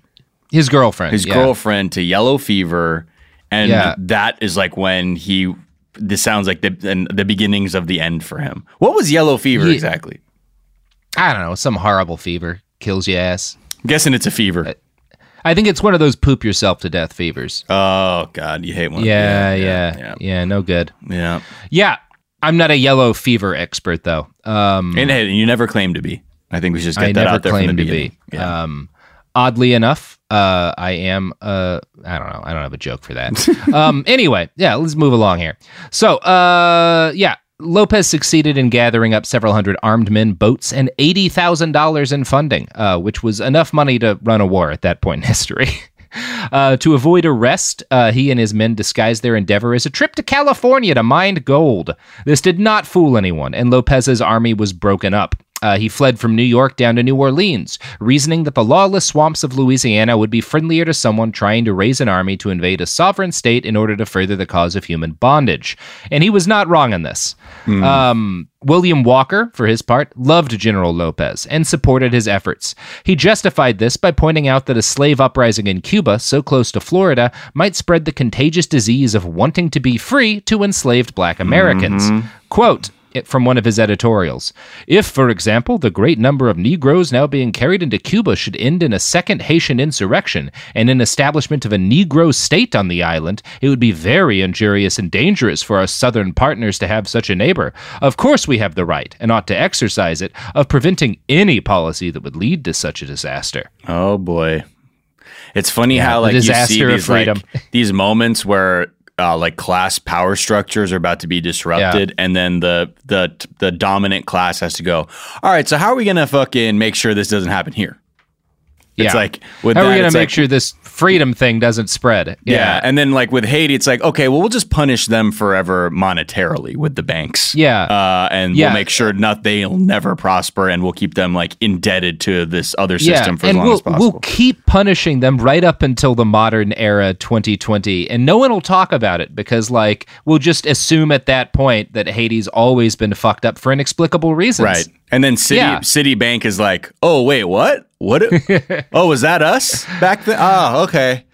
His girlfriend. His yeah. girlfriend to yellow fever, and Yeah. that is like when he. This sounds like the and the beginnings of the end for him. What was yellow fever He- exactly? I don't know, some horrible fever kills your ass. I'm guessing it's a fever. I think it's one of those poop yourself to death fevers. Oh God, you hate one. Yeah, yeah, yeah, yeah, no good. yeah. Yeah, I'm not a yellow fever expert though. Um, And hey, you never claimed to be. I think we should just get I that never out there from the claimed to beginning. be. Yeah. Um, oddly enough, uh, I am. Uh, I don't know. I don't have a joke for that. um, anyway, yeah, let's move along here. So, uh, yeah. Lopez succeeded in gathering up several hundred armed men, boats, and $80,000 in funding, uh, which was enough money to run a war at that point in history. Uh, to avoid arrest, uh, he and his men disguised their endeavor as a trip to California to mine gold. This did not fool anyone, and Lopez's army was broken up. Uh, he fled from New York down to New Orleans, reasoning that the lawless swamps of Louisiana would be friendlier to someone trying to raise an army to invade a sovereign state in order to further the cause of human bondage. And he was not wrong in this. Hmm. Um, William Walker, for his part, loved General Lopez and supported his efforts. He justified this by pointing out that a slave uprising in Cuba, so close to Florida, might spread the contagious disease of wanting to be free to enslaved black Americans. Mm-hmm. Quote, from one of his editorials. If, for example, the great number of Negroes now being carried into Cuba should end in a second Haitian insurrection and an establishment of a Negro state on the island, it would be very injurious and dangerous for our Southern partners to have such a neighbor. Of course, we have the right, and ought to exercise it, of preventing any policy that would lead to such a disaster. Oh boy, it's funny Yeah, how like you see these like freedom. these moments where uh, like class power structures are about to be disrupted, and then the the the dominant class has to go. All right, so how are we gonna fucking make sure this doesn't happen here? It's Yeah. like with How are that, we gonna make like- sure this freedom thing doesn't spread? Yeah. and then like with Haiti, it's like okay, well we'll just punish them forever monetarily with the banks. Yeah. uh, and Yeah. we'll make sure not they'll never prosper, and we'll keep them like indebted to this other system for as and long we'll, as possible. We'll keep punishing them right up until the modern era 2020, and no one will talk about it because, like, we'll just assume at that point that Haiti's always been fucked up for inexplicable reasons. Right. And then City Yeah. Citibank is like, oh wait, what? What? oh, was that us back then? Oh, okay.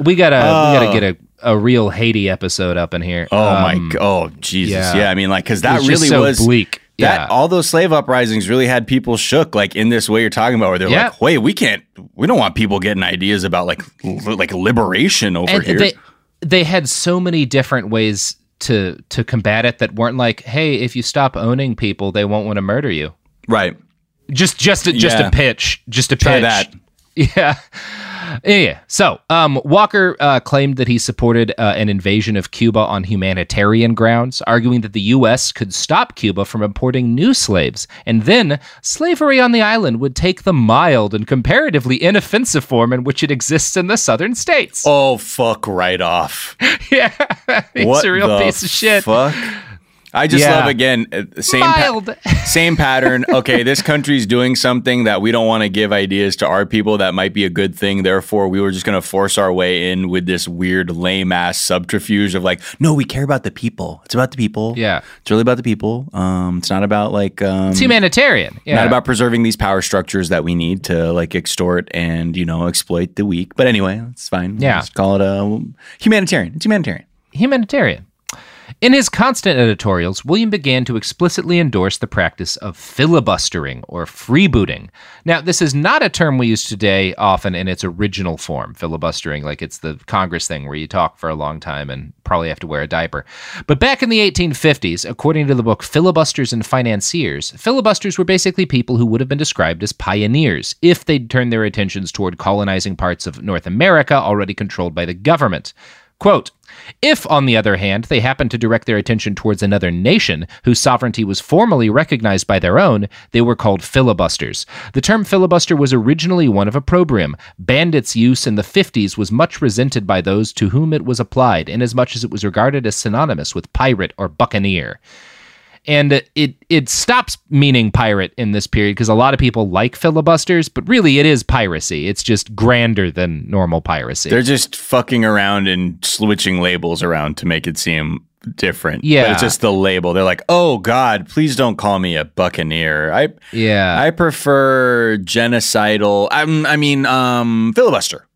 We gotta we Oh. gotta get a, a real Haiti episode up in here. Oh my Um, god. Oh Jesus. yeah. Yeah. I mean, like, because that really so was bleak. That Yeah. all those slave uprisings really had people shook, like in this way you're talking about, where they're Yeah. like, wait, we can't, we don't want people getting ideas about like, li- like liberation over and here. they they had so many different ways to to combat it that weren't like, hey, if you stop owning people, they won't want to murder you. Right. Just just a, just Yeah. a pitch, just a Try pitch. that. Yeah. Yeah. So, um, Walker uh, claimed that he supported uh, an invasion of Cuba on humanitarian grounds, arguing that the U.S. could stop Cuba from importing new slaves, and then slavery on the island would take the mild and comparatively inoffensive form in which it exists in the southern states. Oh fuck! Right off. yeah, he's what a real the piece of shit. Fuck. I just Yeah. love again uh, same pa- same pattern. Okay, this country's doing something that we don't want to give ideas to our people that might be a good thing. Therefore, we were just going to force our way in with this weird lame ass subterfuge of like, no, we care about the people. It's about the people. Yeah. it's really about the people. Um, it's not about like um, It's humanitarian. Yeah. not about preserving these power structures that we need to like extort and you know exploit the weak. But anyway, it's fine. Yeah. Just call it a humanitarian. It's humanitarian. humanitarian. In his constant editorials, William began to explicitly endorse the practice of filibustering or freebooting. Now, this is not a term we use today often in its original form, filibustering, like it's the Congress thing where you talk for a long time and probably have to wear a diaper. But back in the 1850s, according to the book Filibusters and Financiers, filibusters were basically people who would have been described as pioneers if they'd turned their attentions toward colonizing parts of North America already controlled by the government. Quote, if, on the other hand, they happened to direct their attention towards another nation whose sovereignty was formally recognized by their own, they were called filibusters. The term filibuster was originally one of opprobrium. Bandits' use in the 50s was much resented by those to whom it was applied, inasmuch as it was regarded as synonymous with pirate or buccaneer and it it stops meaning pirate in this period because a lot of people like filibusters, but really it is piracy. It's just grander than normal piracy. They're just fucking around and switching labels around to make it seem different. Yeah. But it's just the label. They're like, oh God, please don't call me a buccaneer. I yeah, I prefer genocidal. I'm, I mean, um, filibuster.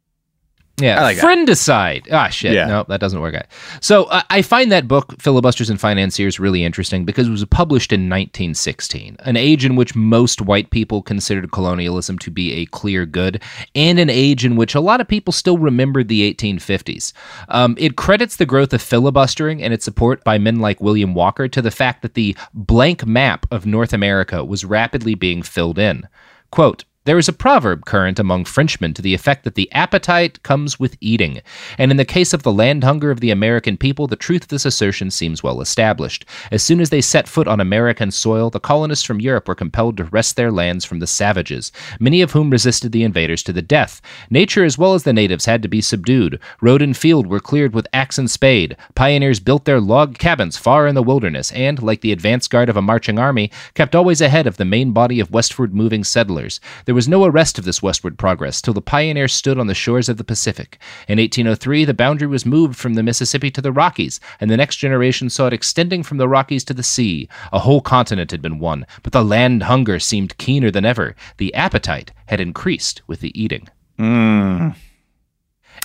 Yeah. Like that. Friendicide. Ah, shit. Yeah. No, that doesn't work out. So uh, I find that book, Filibusters and Financiers, really interesting because it was published in 1916, an age in which most white people considered colonialism to be a clear good, and an age in which a lot of people still remembered the 1850s. Um, it credits the growth of filibustering and its support by men like William Walker to the fact that the blank map of North America was rapidly being filled in. Quote, There is a proverb current among Frenchmen to the effect that the appetite comes with eating, and in the case of the land hunger of the American people, the truth of this assertion seems well established. As soon as they set foot on American soil, the colonists from Europe were compelled to wrest their lands from the savages, many of whom resisted the invaders to the death. Nature as well as the natives had to be subdued. Road and field were cleared with axe and spade. Pioneers built their log cabins far in the wilderness, and, like the advance guard of a marching army, kept always ahead of the main body of westward moving settlers. There was no arrest of this westward progress till the pioneers stood on the shores of the Pacific. In 1803, the boundary was moved from the Mississippi to the Rockies, and the next generation saw it extending from the Rockies to the sea. A whole continent had been won, but the land hunger seemed keener than ever. The appetite had increased with the eating. Mm.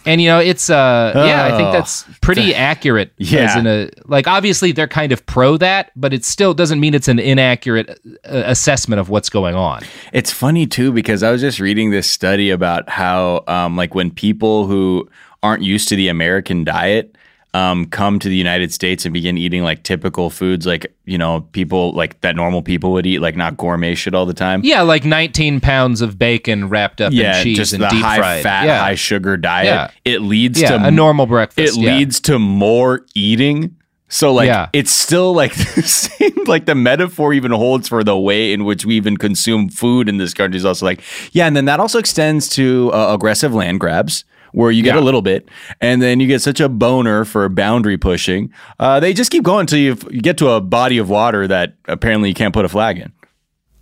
And you know, it's uh yeah, I think Oh. that's pretty accurate as Yeah. in a like obviously they're kind of pro that, but it still doesn't mean it's an inaccurate uh, assessment of what's going on. It's funny too because I was just reading this study about how, um, like, when people who aren't used to the American diet um, come to the United States and begin eating like typical foods, like you know, people like that normal people would eat, like not gourmet shit all the time. Yeah, like 19 pounds of bacon wrapped up Yeah, in cheese just and the deep high fried. fat, yeah. high sugar diet. Yeah. It leads Yeah, to a normal breakfast, It leads to more eating. So like Yeah. it's still like the same like the metaphor even holds for the way in which we even consume food in this country is also like yeah and then that also extends to uh, aggressive land grabs where you get Yeah. a little bit and then you get such a boner for boundary pushing uh, they just keep going until you you get to a body of water that apparently you can't put a flag in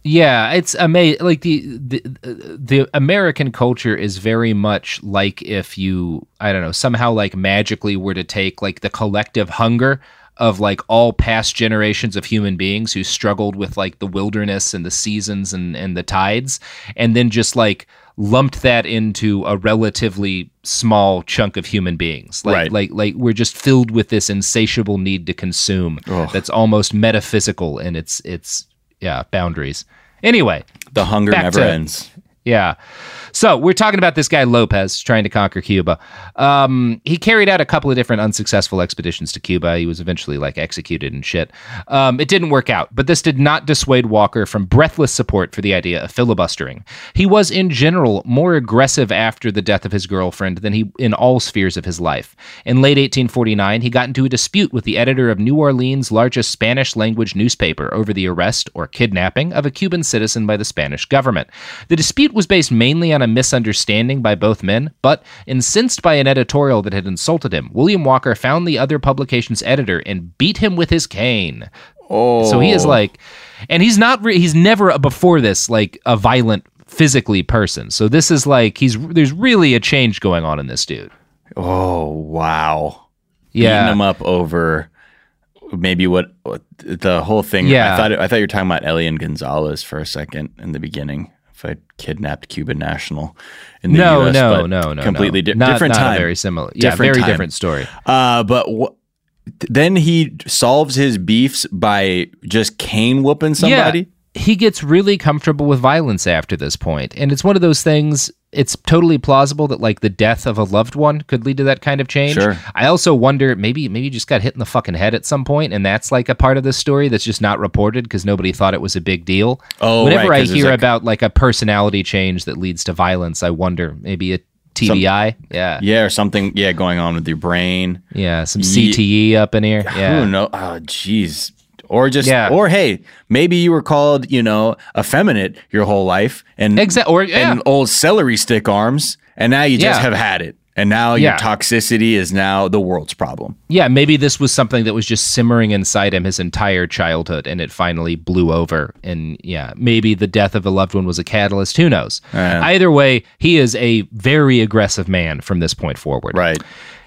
Yeah, it's amazing. Like the, the the American culture is very much like if you I don't know somehow like magically were to take like the collective hunger of like all past generations of human beings who struggled with like the wilderness and the seasons and and the tides, and then just like lumped that into a relatively small chunk of human beings like Right. like like we're just filled with this insatiable need to consume that's almost metaphysical in its its yeah boundaries anyway the hunger never to- ends yeah. So we're talking about this guy Lopez trying to conquer Cuba. Um, he carried out a couple of different unsuccessful expeditions to Cuba. He was eventually like executed and shit. Um, it didn't work out, but this did not dissuade Walker from breathless support for the idea of filibustering. He was in general more aggressive after the death of his girlfriend than he in all spheres of his life. In late 1849, he got into a dispute with the editor of New Orleans' largest Spanish language newspaper over the arrest or kidnapping of a Cuban citizen by the Spanish government. The dispute was based mainly on a misunderstanding by both men, but incensed by an editorial that had insulted him, William Walker found the other publication's editor and beat him with his cane. oh So he is oh. like, and he's not, re- he's never before this like a violent physically person. So this is like he's there's really a change going on in this dude. oh wow Yeah. beating him up over maybe what, what the whole thing. Yeah. I thought I thought you were talking about Elian Gonzalez for a second in the beginning. If I kidnapped Cuban national in the no, U.S., no, but no, no, completely no. di- Not- different not time. very similar. Yeah, Different very time. different story. Uh, but wh- then he solves his beefs by just cane whooping somebody. Yeah, he gets really comfortable with violence after this point, and it's one of those things. It's totally plausible that like the death of a loved one could lead to that kind of change. Sure. I also wonder maybe maybe you just got hit in the fucking head at some point, and that's like a part of the story that's just not reported because nobody thought it was a big deal. Oh, whenever right, I hear like- about like a personality change that leads to violence, I wonder maybe a TBI. yeah, Yeah, or something. Yeah, going on with your brain. yeah, some Ye- CTE up in here. Yeah. Who know? Oh, jeez. Or just, Yeah. or hey, maybe you were called, you know, effeminate your whole life, and Exa- or- yeah. and old celery stick arms, and now you just Yeah. have had it, and now Yeah. your toxicity is now the world's problem. Yeah, maybe this was something that was just simmering inside him his entire childhood and it finally blew over. And yeah, maybe the death of a loved one was a catalyst. Who knows? Yeah. Either way, he is a very aggressive man from this point forward. Right.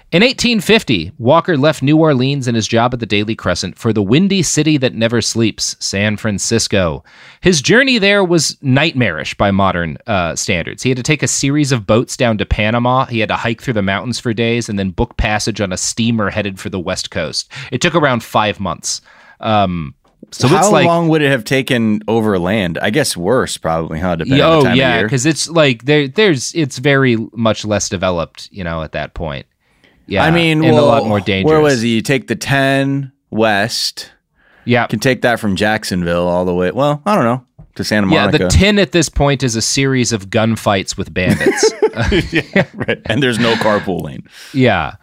In 1850, Walker left New Orleans and his job at the Daily Crescent for the windy city that never sleeps, San Francisco. His journey there was nightmarish by modern uh, standards. He had to take a series of boats down to Panama. He had to hike through the mountains for days and then book passage on a steamer headed for the West Coast. It took around five months. Um, so How like, long would it have taken overland? I guess worse, probably, huh? Depending on oh the time yeah, because it's like there, there's, it's very much less developed, you know, at that point. Yeah, I mean, and well, a lot more dangerous. Where was he? You take the 10 west, Yeah, can take that from Jacksonville all the way. Well, I don't know. to Santa Monica. Yeah, the 10 at this point is a series of gunfights with bandits. yeah, right. And there's no carpooling. Yeah.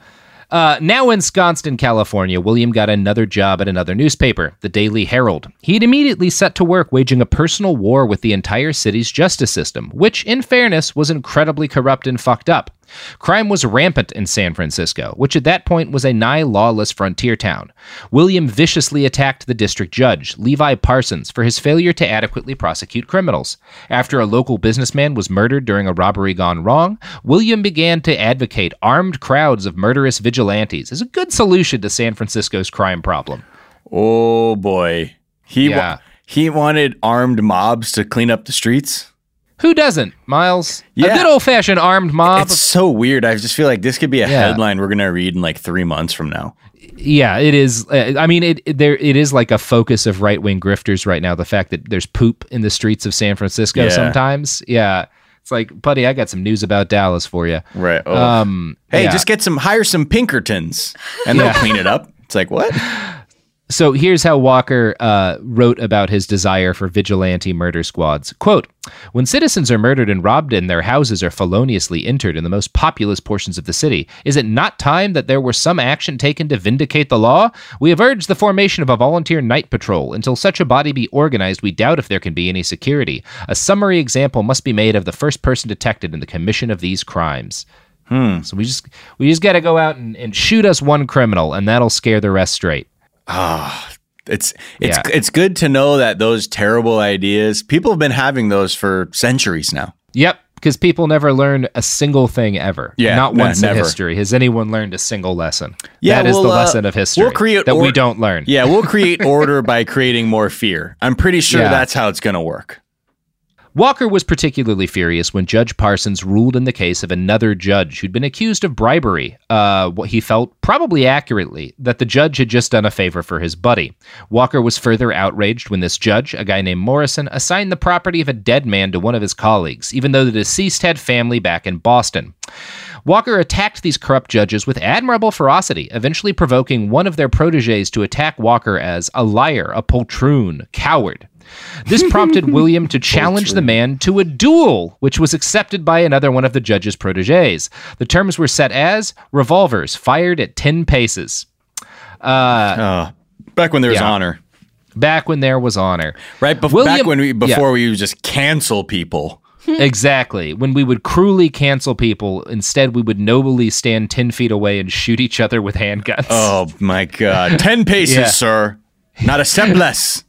Uh, now ensconced in California, William got another job at another newspaper, the Daily Herald. He'd immediately set to work waging a personal war with the entire city's justice system, which, in fairness, was incredibly corrupt and fucked up. Crime was rampant in San Francisco, which at that point was a nigh lawless frontier town. William viciously attacked the district judge, Levi Parsons, for his failure to adequately prosecute criminals. After a local businessman was murdered during a robbery gone wrong, William began to advocate armed crowds of murderous vigilantes as a good solution to San Francisco's crime problem. Oh boy. He wa- he wanted armed mobs to clean up the streets. Who doesn't, Miles? A good old fashioned armed mob. It's so weird. I just feel like this could be a Yeah. headline we're gonna read in like three months from now. Yeah, it is. Uh, I mean, it, it there it is like a focus of right wing grifters right now. The fact that there's poop in the streets of San Francisco Yeah. sometimes. Yeah, it's like, buddy, I got some news about Dallas for you. Right. Oh. Um, hey, yeah. just get some hire some Pinkertons and they'll clean it up. It's like what? So here's how Walker uh, wrote about his desire for vigilante murder squads. Quote, when citizens are murdered and robbed and their houses are feloniously entered in the most populous portions of the city, is it not time that there were some action taken to vindicate the law? We have urged the formation of a volunteer night patrol. Until such a body be organized, we doubt if there can be any security. A summary example must be made of the first person detected in the commission of these crimes. Hmm. So we just we just got to go out and, and shoot us one criminal, and that'll scare the rest straight. Ah, it's it's Yeah. it's good to know that those terrible ideas people have been having those for centuries now. Yep, because people never learn a single thing ever. Yeah, not once never. in history has anyone learned a single lesson. Yeah, that is we'll, the uh, lesson of history. we'll create that we don't learn. Yeah, we'll create order by creating more fear. I'm pretty sure Yeah. that's how it's going to work. Walker was particularly furious when Judge Parsons ruled in the case of another judge who'd been accused of bribery. Uh, what he felt, probably accurately, that the judge had just done a favor for his buddy. Walker was further outraged when this judge, a guy named Morrison, assigned the property of a dead man to one of his colleagues, even though the deceased had family back in Boston. Walker attacked these corrupt judges with admirable ferocity, eventually provoking one of their proteges to attack Walker as a liar, a poltroon, coward. This prompted William to challenge the man to a duel, which was accepted by another one of the judge's proteges. The terms were set as revolvers fired at 10 paces. Uh, Uh, back when there was yeah. honor. back when there was honor. Right bef- William- back when we Yeah. before we would just cancel people. exactly. When we would cruelly cancel people, instead we would nobly stand 10 feet away and shoot each other with handguns. Oh my god. 10 paces, Yeah. sir. Not a step less.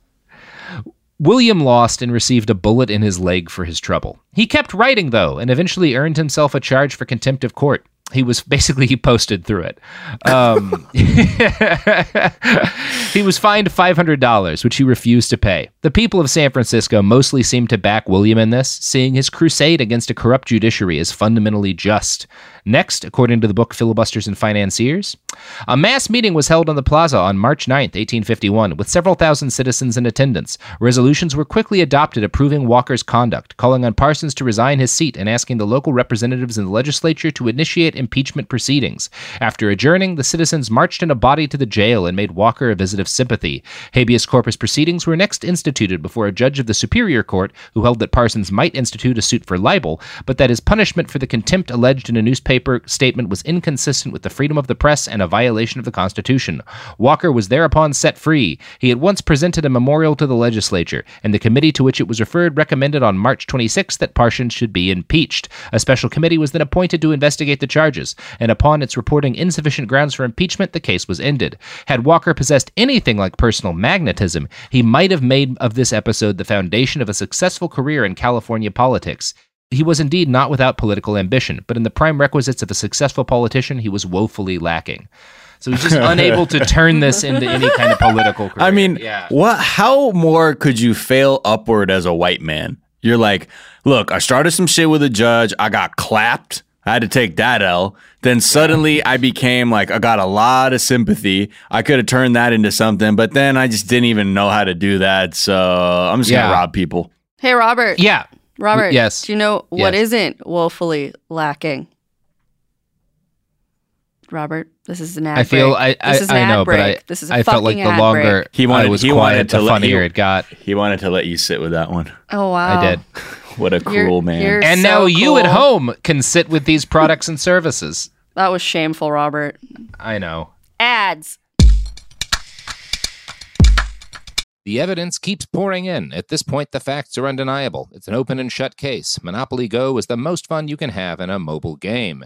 William lost and received a bullet in his leg for his trouble. He kept writing, though, and eventually earned himself a charge for contempt of court. He was basically he posted through it. Um, he was fined five hundred dollars, which he refused to pay. The people of San Francisco mostly seemed to back William in this, seeing his crusade against a corrupt judiciary as fundamentally just. Next, according to the book Filibusters and Financiers, a mass meeting was held on the plaza on March 9th, 1851, with several thousand citizens in attendance. Resolutions were quickly adopted approving Walker's conduct, calling on Parsons to resign his seat and asking the local representatives in the legislature to initiate impeachment proceedings. After adjourning, the citizens marched in a body to the jail and made Walker a visit of sympathy. Habeas corpus proceedings were next instituted before a judge of the Superior Court who held that Parsons might institute a suit for libel, but that his punishment for the contempt alleged in a newspaper statement was inconsistent with the freedom of the press and a violation of the Constitution. Walker was thereupon set free. He at once presented a memorial to the legislature, and the committee to which it was referred recommended on March 26 that Parsons should be impeached. A special committee was then appointed to investigate the charges, and upon its reporting insufficient grounds for impeachment, the case was ended. Had Walker possessed anything like personal magnetism, he might have made of this episode the foundation of a successful career in California politics. He was indeed not without political ambition, but in the prime requisites of a successful politician, he was woefully lacking. So he's just unable to turn this into any kind of political career. I mean, yeah. what how more could you fail upward as a white man? You're like, look, I started some shit with a judge, I got clapped. I had to take that L. Then suddenly I became like I got a lot of sympathy. I could have turned that into something, but then I just didn't even know how to do that. So I'm just Yeah. gonna rob people. Hey, Robert. Yeah. Robert. Yes. Do you know what Yes. not woefully lacking? Robert. This is an ad I feel break. I I, this is an I ad know, break. but I this is a I felt like fucking the ad longer break. He wanted I was he quiet, wanted to the let funnier you, it got. He wanted to let you sit with that one. Oh wow. I did. What a You're- cruel man. you're And so now you at home can sit with these products and services. That was shameful, Robert. I know. Ads. The evidence keeps pouring in. At this point, the facts are undeniable. It's an open and shut case. Monopoly Go is the most fun you can have in a mobile game.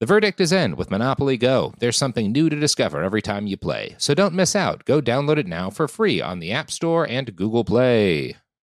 The verdict is in with Monopoly Go. There's something new to discover every time you play. So don't miss out. Go download it now for free on the App Store and Google Play.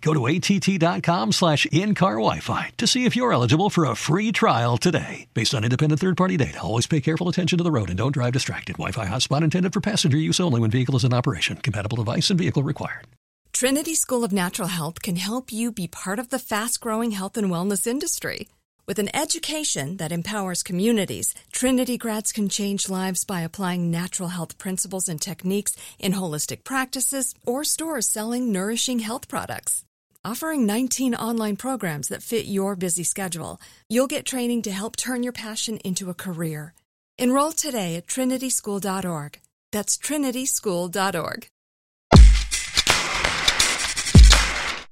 Go to att.com slash in-car Wi-Fi to see if you're eligible for a free trial today. Based on independent third-party data, always pay careful attention to the road and don't drive distracted. Wi-Fi hotspot intended for passenger use only when vehicle is in operation. Compatible device and vehicle required. Trinity School of Natural Health can help you be part of the fast growing health and wellness industry. With an education that empowers communities, Trinity grads can change lives by applying natural health principles and techniques in holistic practices or stores selling nourishing health products. Offering 19 online programs that fit your busy schedule, you'll get training to help turn your passion into a career. Enroll today at trinityschool.org. That's trinityschool.org.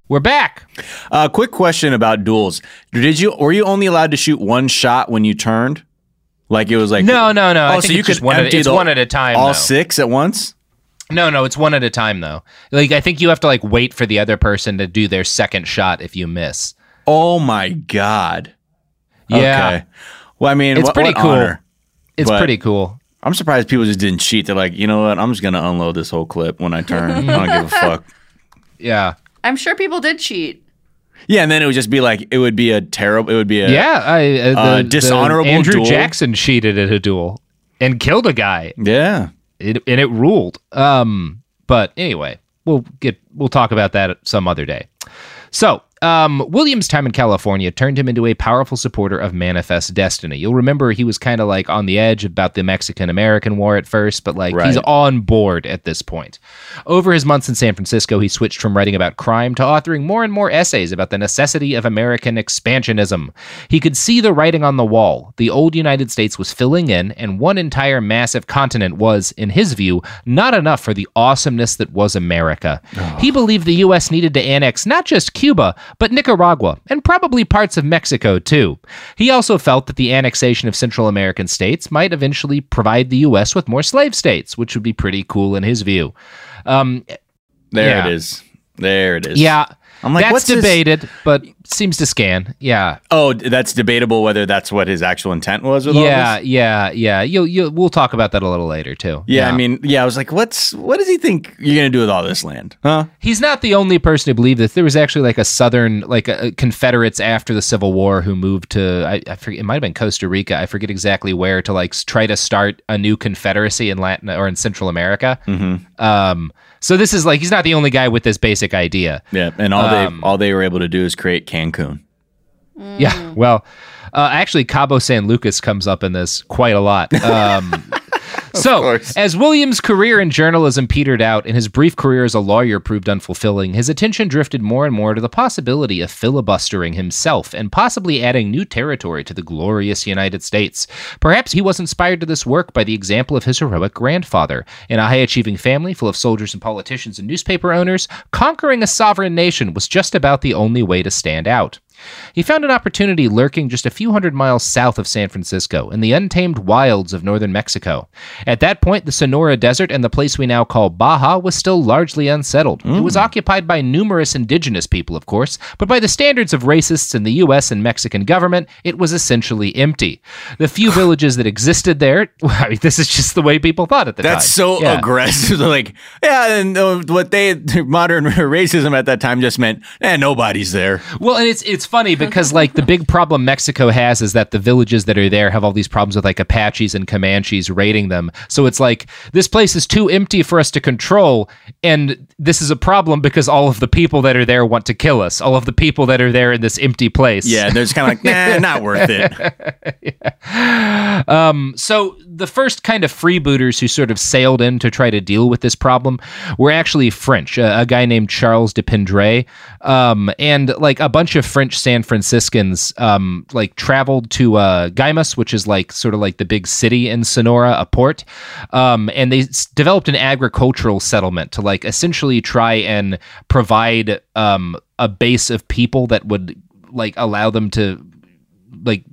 We're back. Uh, quick question about duels. Did you were you only allowed to shoot one shot when you turned? Like it was like No, no, no. I Oh, think so you it's could just one at- it's the- one at a time, All though. six at once. No, no, it's one at a time though. Like I think you have to like wait for the other person to do their second shot if you miss. Oh my god. Yeah. Okay. Well, I mean, It's what, pretty what cool. honor. It's pretty cool. I'm surprised people just didn't cheat. They're like, you know what? I'm just gonna unload this whole clip when I turn. I don't give a fuck. Yeah. I'm sure people did cheat. Yeah, and then it would just be like it would be a terrible. It would be a Yeah, I, uh, the, uh, the dishonorable Andrew duel. Jackson cheated at a duel and killed a guy. Yeah. It, and it ruled. Um, but anyway, we'll get we'll talk about that some other day. So, um, William's time in California turned him into a powerful supporter of Manifest Destiny. You'll remember he was kind of like on the edge about the Mexican American War at first, but like he's on board at this point. Over his months in San Francisco, he switched from writing about crime to authoring more and more essays about the necessity of American expansionism. He could see the writing on the wall. The old United States was filling in, and one entire massive continent was, in his view, not enough for the awesomeness that was America. He believed the U.S. needed to annex not just Cuba, but Nicaragua, and probably parts of Mexico, too. He also felt that the annexation of Central American states might eventually provide the U.S. with more slave states, which would be pretty cool in his view. Um, There Yeah. it is. There it is. yeah, I'm like, that's what's this- debated, but seems to scan. Yeah, Oh, that's debatable whether that's what his actual intent was with all yeah, this. yeah, yeah. You, you, we'll talk about that a little later too. Yeah, I mean, yeah, I was like, what's what does he think you're gonna do with all this land? Huh? he's not the only person who believed this. There was actually like a southern, like a, Confederates after the Civil War who moved to, I, I forget, it might have been Costa Rica. I forget exactly where to like try to start a new Confederacy in Latin or in Central America. Mm-hmm. Um, so this is like he's not the only guy with this basic idea. Yeah, and all Um, they all they were able to do is create Cancun. Yeah. Well, uh, actually, Cabo San Lucas comes up in this quite a lot. Um, So, as Williams' career in journalism petered out and his brief career as a lawyer proved unfulfilling, his attention drifted more and more to the possibility of filibustering himself and possibly adding new territory to the glorious United States. Perhaps he was inspired to this work by the example of his heroic grandfather. In a high achieving family full of soldiers and politicians and newspaper owners, conquering a sovereign nation was just about the only way to stand out. He found an opportunity lurking just a few hundred miles south of San Francisco in the untamed wilds of northern Mexico. At that point, the Sonora Desert and the place we now call Baja was still largely unsettled. It was occupied by numerous indigenous people, of course, but by the standards of racists in the U.S. and Mexican government, it was essentially empty. The few villages that existed there, I mean, this is just the way people thought at the That's time. so Yeah. aggressive. like, yeah, and uh, what they modern racism at that time just meant, eh, nobody's there. Well, and it's it's funny because like the big problem Mexico has is that the villages that are there have all these problems with like Apaches and Comanches raiding them. So it's like this place is too empty for us to control, and this is a problem because all of the people that are there want to kill us. All of the people that are there in this empty place. Yeah, they're just kind of like, nah, not worth it. Um, so the first kind of freebooters who sort of sailed in to try to deal with this problem were actually French. A, a guy named Charles de Pindray, um, and like a bunch of French San Franciscans, um, like traveled to uh, Guaymas, which is like sort of like the big city in Sonora, a port, um, and they s- developed an agricultural settlement to like essentially try and provide um, a base of people that would like allow them to like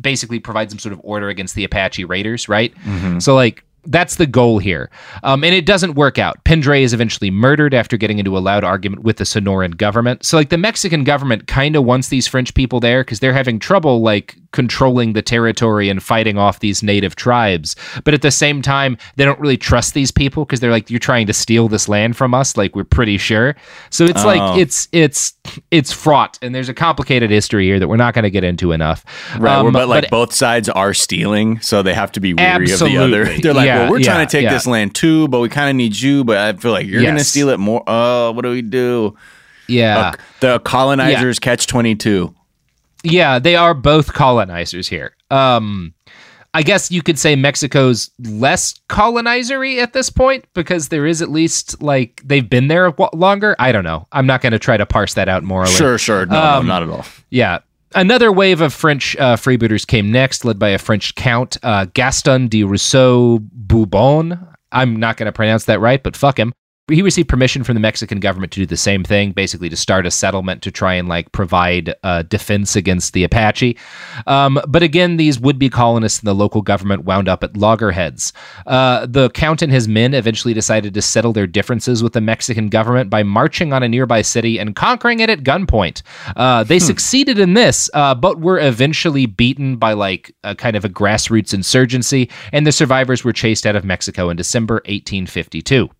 basically provide some sort of order against the Apache raiders, right? So like that's the goal here. Um, and it doesn't work out. Pindray is eventually murdered after getting into a loud argument with the Sonoran government. So like the Mexican government kind of wants these French people there because they're having trouble like controlling the territory and fighting off these native tribes. But at the same time, they don't really trust these people because they're like, you're trying to steal this land from us. Like we're pretty sure. So it's Oh. like it's it's it's fraught and there's a complicated history here that we're not going to get into enough. Right, Um, but like both sides are stealing, so they have to be weary of the other. They're like, Yeah, well, we're yeah, trying to take yeah. this land too, but we kind of need you. But I feel like you're gonna steal it more. Oh, what do we do? Yeah. Uh, the colonizers catch twenty two. Yeah, they are both colonizers here. Um, I guess you could say Mexico's less colonizery at this point because there is at least like they've been there wa- longer. I don't know. I'm not going to try to parse that out morally. Sure, sure. No, Um, no, not at all. Yeah. Another wave of French uh, freebooters came next, led by a French count, uh, Gaston de Rousseau Bourbon. I'm not going to pronounce that right, but fuck him. He received permission from the Mexican government to do the same thing, basically to start a settlement to try and like provide uh, defense against the Apache. Um, but again, these would-be colonists and the local government wound up at loggerheads. Uh, the count and his men eventually decided to settle their differences with the Mexican government by marching on a nearby city and conquering it at gunpoint. Uh, they succeeded in this, uh, but were eventually beaten by like a kind of a grassroots insurgency, and the survivors were chased out of Mexico in December 1852.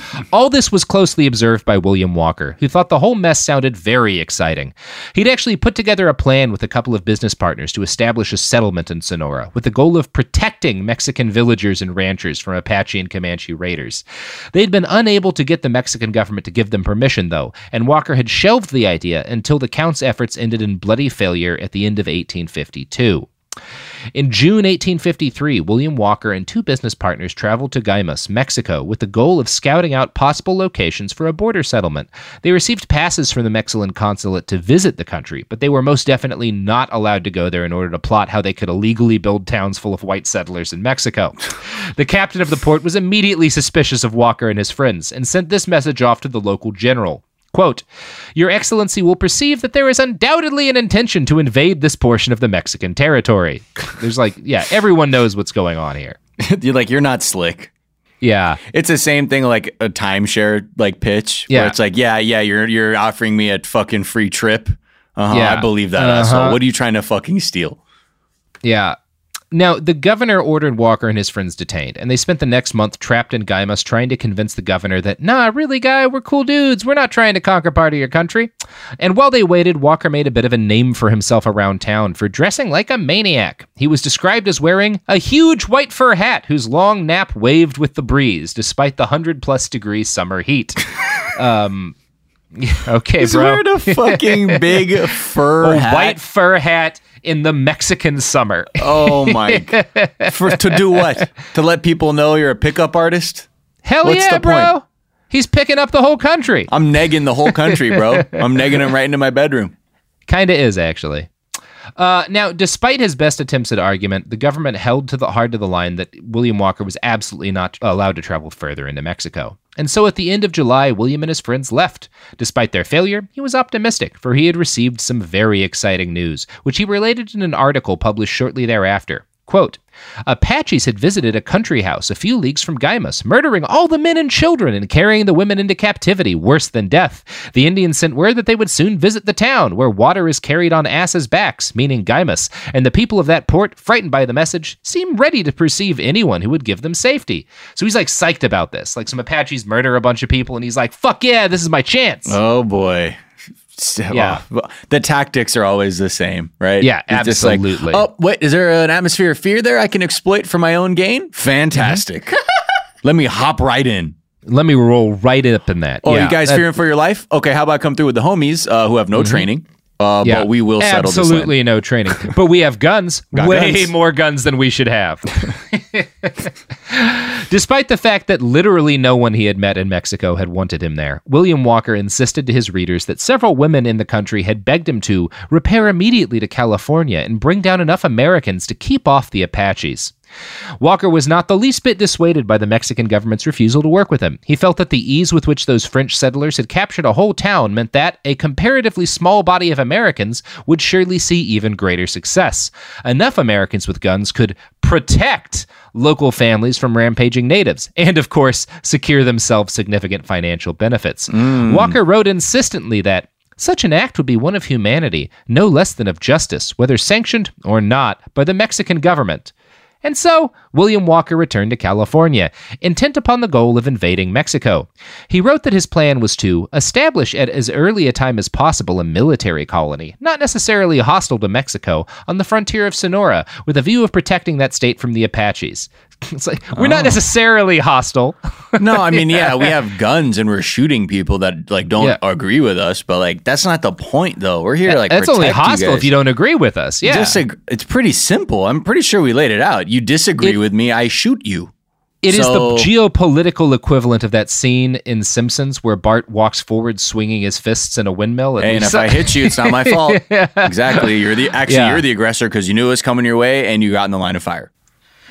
All this was closely observed by William Walker, who thought the whole mess sounded very exciting. He'd actually put together a plan with a couple of business partners to establish a settlement in Sonora with the goal of protecting Mexican villagers and ranchers from Apache and Comanche raiders. They'd been unable to get the Mexican government to give them permission, though, and Walker had shelved the idea until the Count's efforts ended in bloody failure at the end of 1852. In June 1853, William Walker and two business partners traveled to Guaymas, Mexico, with the goal of scouting out possible locations for a border settlement. They received passes from the Mexican consulate to visit the country, but they were most definitely not allowed to go there in order to plot how they could illegally build towns full of white settlers in Mexico. the captain of the port was immediately suspicious of Walker and his friends and sent this message off to the local general. Quote, Your Excellency will perceive that there is undoubtedly an intention to invade this portion of the Mexican territory. There's like, yeah, everyone knows what's going on here. you're like, you're not slick. Yeah. It's the same thing like a timeshare like pitch. Yeah. Where it's like, yeah, yeah, you're you're offering me a fucking free trip. Uh-huh, Yeah. I believe that Uh-huh. asshole. What are you trying to fucking steal? Yeah. Now, the governor ordered Walker and his friends detained, and they spent the next month trapped in Guaymas trying to convince the governor that, nah, really, guy, we're cool dudes. We're not trying to conquer part of your country. And while they waited, Walker made a bit of a name for himself around town for dressing like a maniac. He was described as wearing a huge white fur hat whose long nap waved with the breeze, despite the 100 plus degree summer heat. um, okay, He's bro. wearing a fucking big fur a hat. white fur hat in the Mexican summer. Oh my! For to do what? To let people know you're a pickup artist? Hell What's yeah, the bro. point? He's picking up the whole country. I'm negging the whole country, bro. I'm negging him right into my bedroom. Kinda is actually. Uh, now, despite his best attempts at argument, the government held to the hard to the line that William Walker was absolutely not allowed to travel further into Mexico. And so at the end of July, William and his friends left. Despite their failure, he was optimistic, for he had received some very exciting news, which he related in an article published shortly thereafter. Quote, Apaches had visited a country house a few leagues from Guaymas, murdering all the men and children and carrying the women into captivity, worse than death. The Indians sent word that they would soon visit the town, where water is carried on asses' backs, meaning Guaymas, and the people of that port, frightened by the message, seem ready to perceive anyone who would give them safety. So he's like psyched about this. Like some Apaches murder a bunch of people, and he's like, fuck yeah, this is my chance. Oh boy. Yeah. Oh, the tactics are always the same, right? Yeah, It's just like, absolutely. oh, wait, is there an atmosphere of fear there I can exploit for my own gain? Fantastic. Mm-hmm. Let me hop right in. Let me roll right up in that. Oh, Yeah, you guys that- fearing for your life? Okay, how about I come through with the homies uh, who have no training? Uh, Yeah, but we will settle this. absolutely no training. But we have guns, Got way guns. more guns than we should have. Despite the fact that literally no one he had met in Mexico had wanted him there, William Walker insisted to his readers that several women in the country had begged him to repair immediately to California and bring down enough Americans to keep off the Apaches. Walker was not the least bit dissuaded by the Mexican government's refusal to work with him. He felt that the ease with which those French settlers had captured a whole town meant that a comparatively small body of Americans would surely see even greater success. Enough Americans with guns could protect local families from rampaging natives, and of course, secure themselves significant financial benefits. Mm. Walker wrote insistently that such an act would be one of humanity, no less than of justice, whether sanctioned or not by the Mexican government. And so, William Walker returned to California, intent upon the goal of invading Mexico. He wrote that his plan was to establish at as early a time as possible a military colony, not necessarily hostile to Mexico, on the frontier of Sonora, with a view of protecting that state from the Apaches. It's like, we're not oh. necessarily hostile. no, I mean, yeah, we have guns and we're shooting people that like don't Yeah. agree with us, but like that's not the point though. We're here to, like That's only hostile you if you don't agree with us. Yeah. Disag- it's pretty simple. I'm pretty sure we laid it out. You disagree with me, I shoot you. It is So- the geopolitical equivalent of that scene in Simpsons where Bart walks forward swinging his fists in a windmill. Hey, and if I hit you, it's not my fault. Exactly. You're the actually Yeah. you're the aggressor because you knew it was coming your way and you got in the line of fire.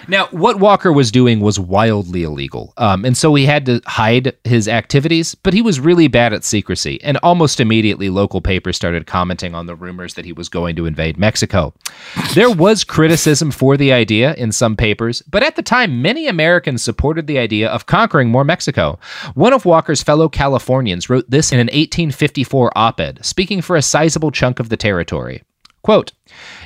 Now, what Walker was doing was wildly illegal, um, and so he had to hide his activities, but he was really bad at secrecy, and almost immediately local papers started commenting on the rumors that he was going to invade Mexico. There was criticism for the idea in some papers, but at the time, many Americans supported the idea of conquering more Mexico. One of Walker's fellow Californians wrote this in an 1854 op ed, speaking for a sizable chunk of the territory. Quote,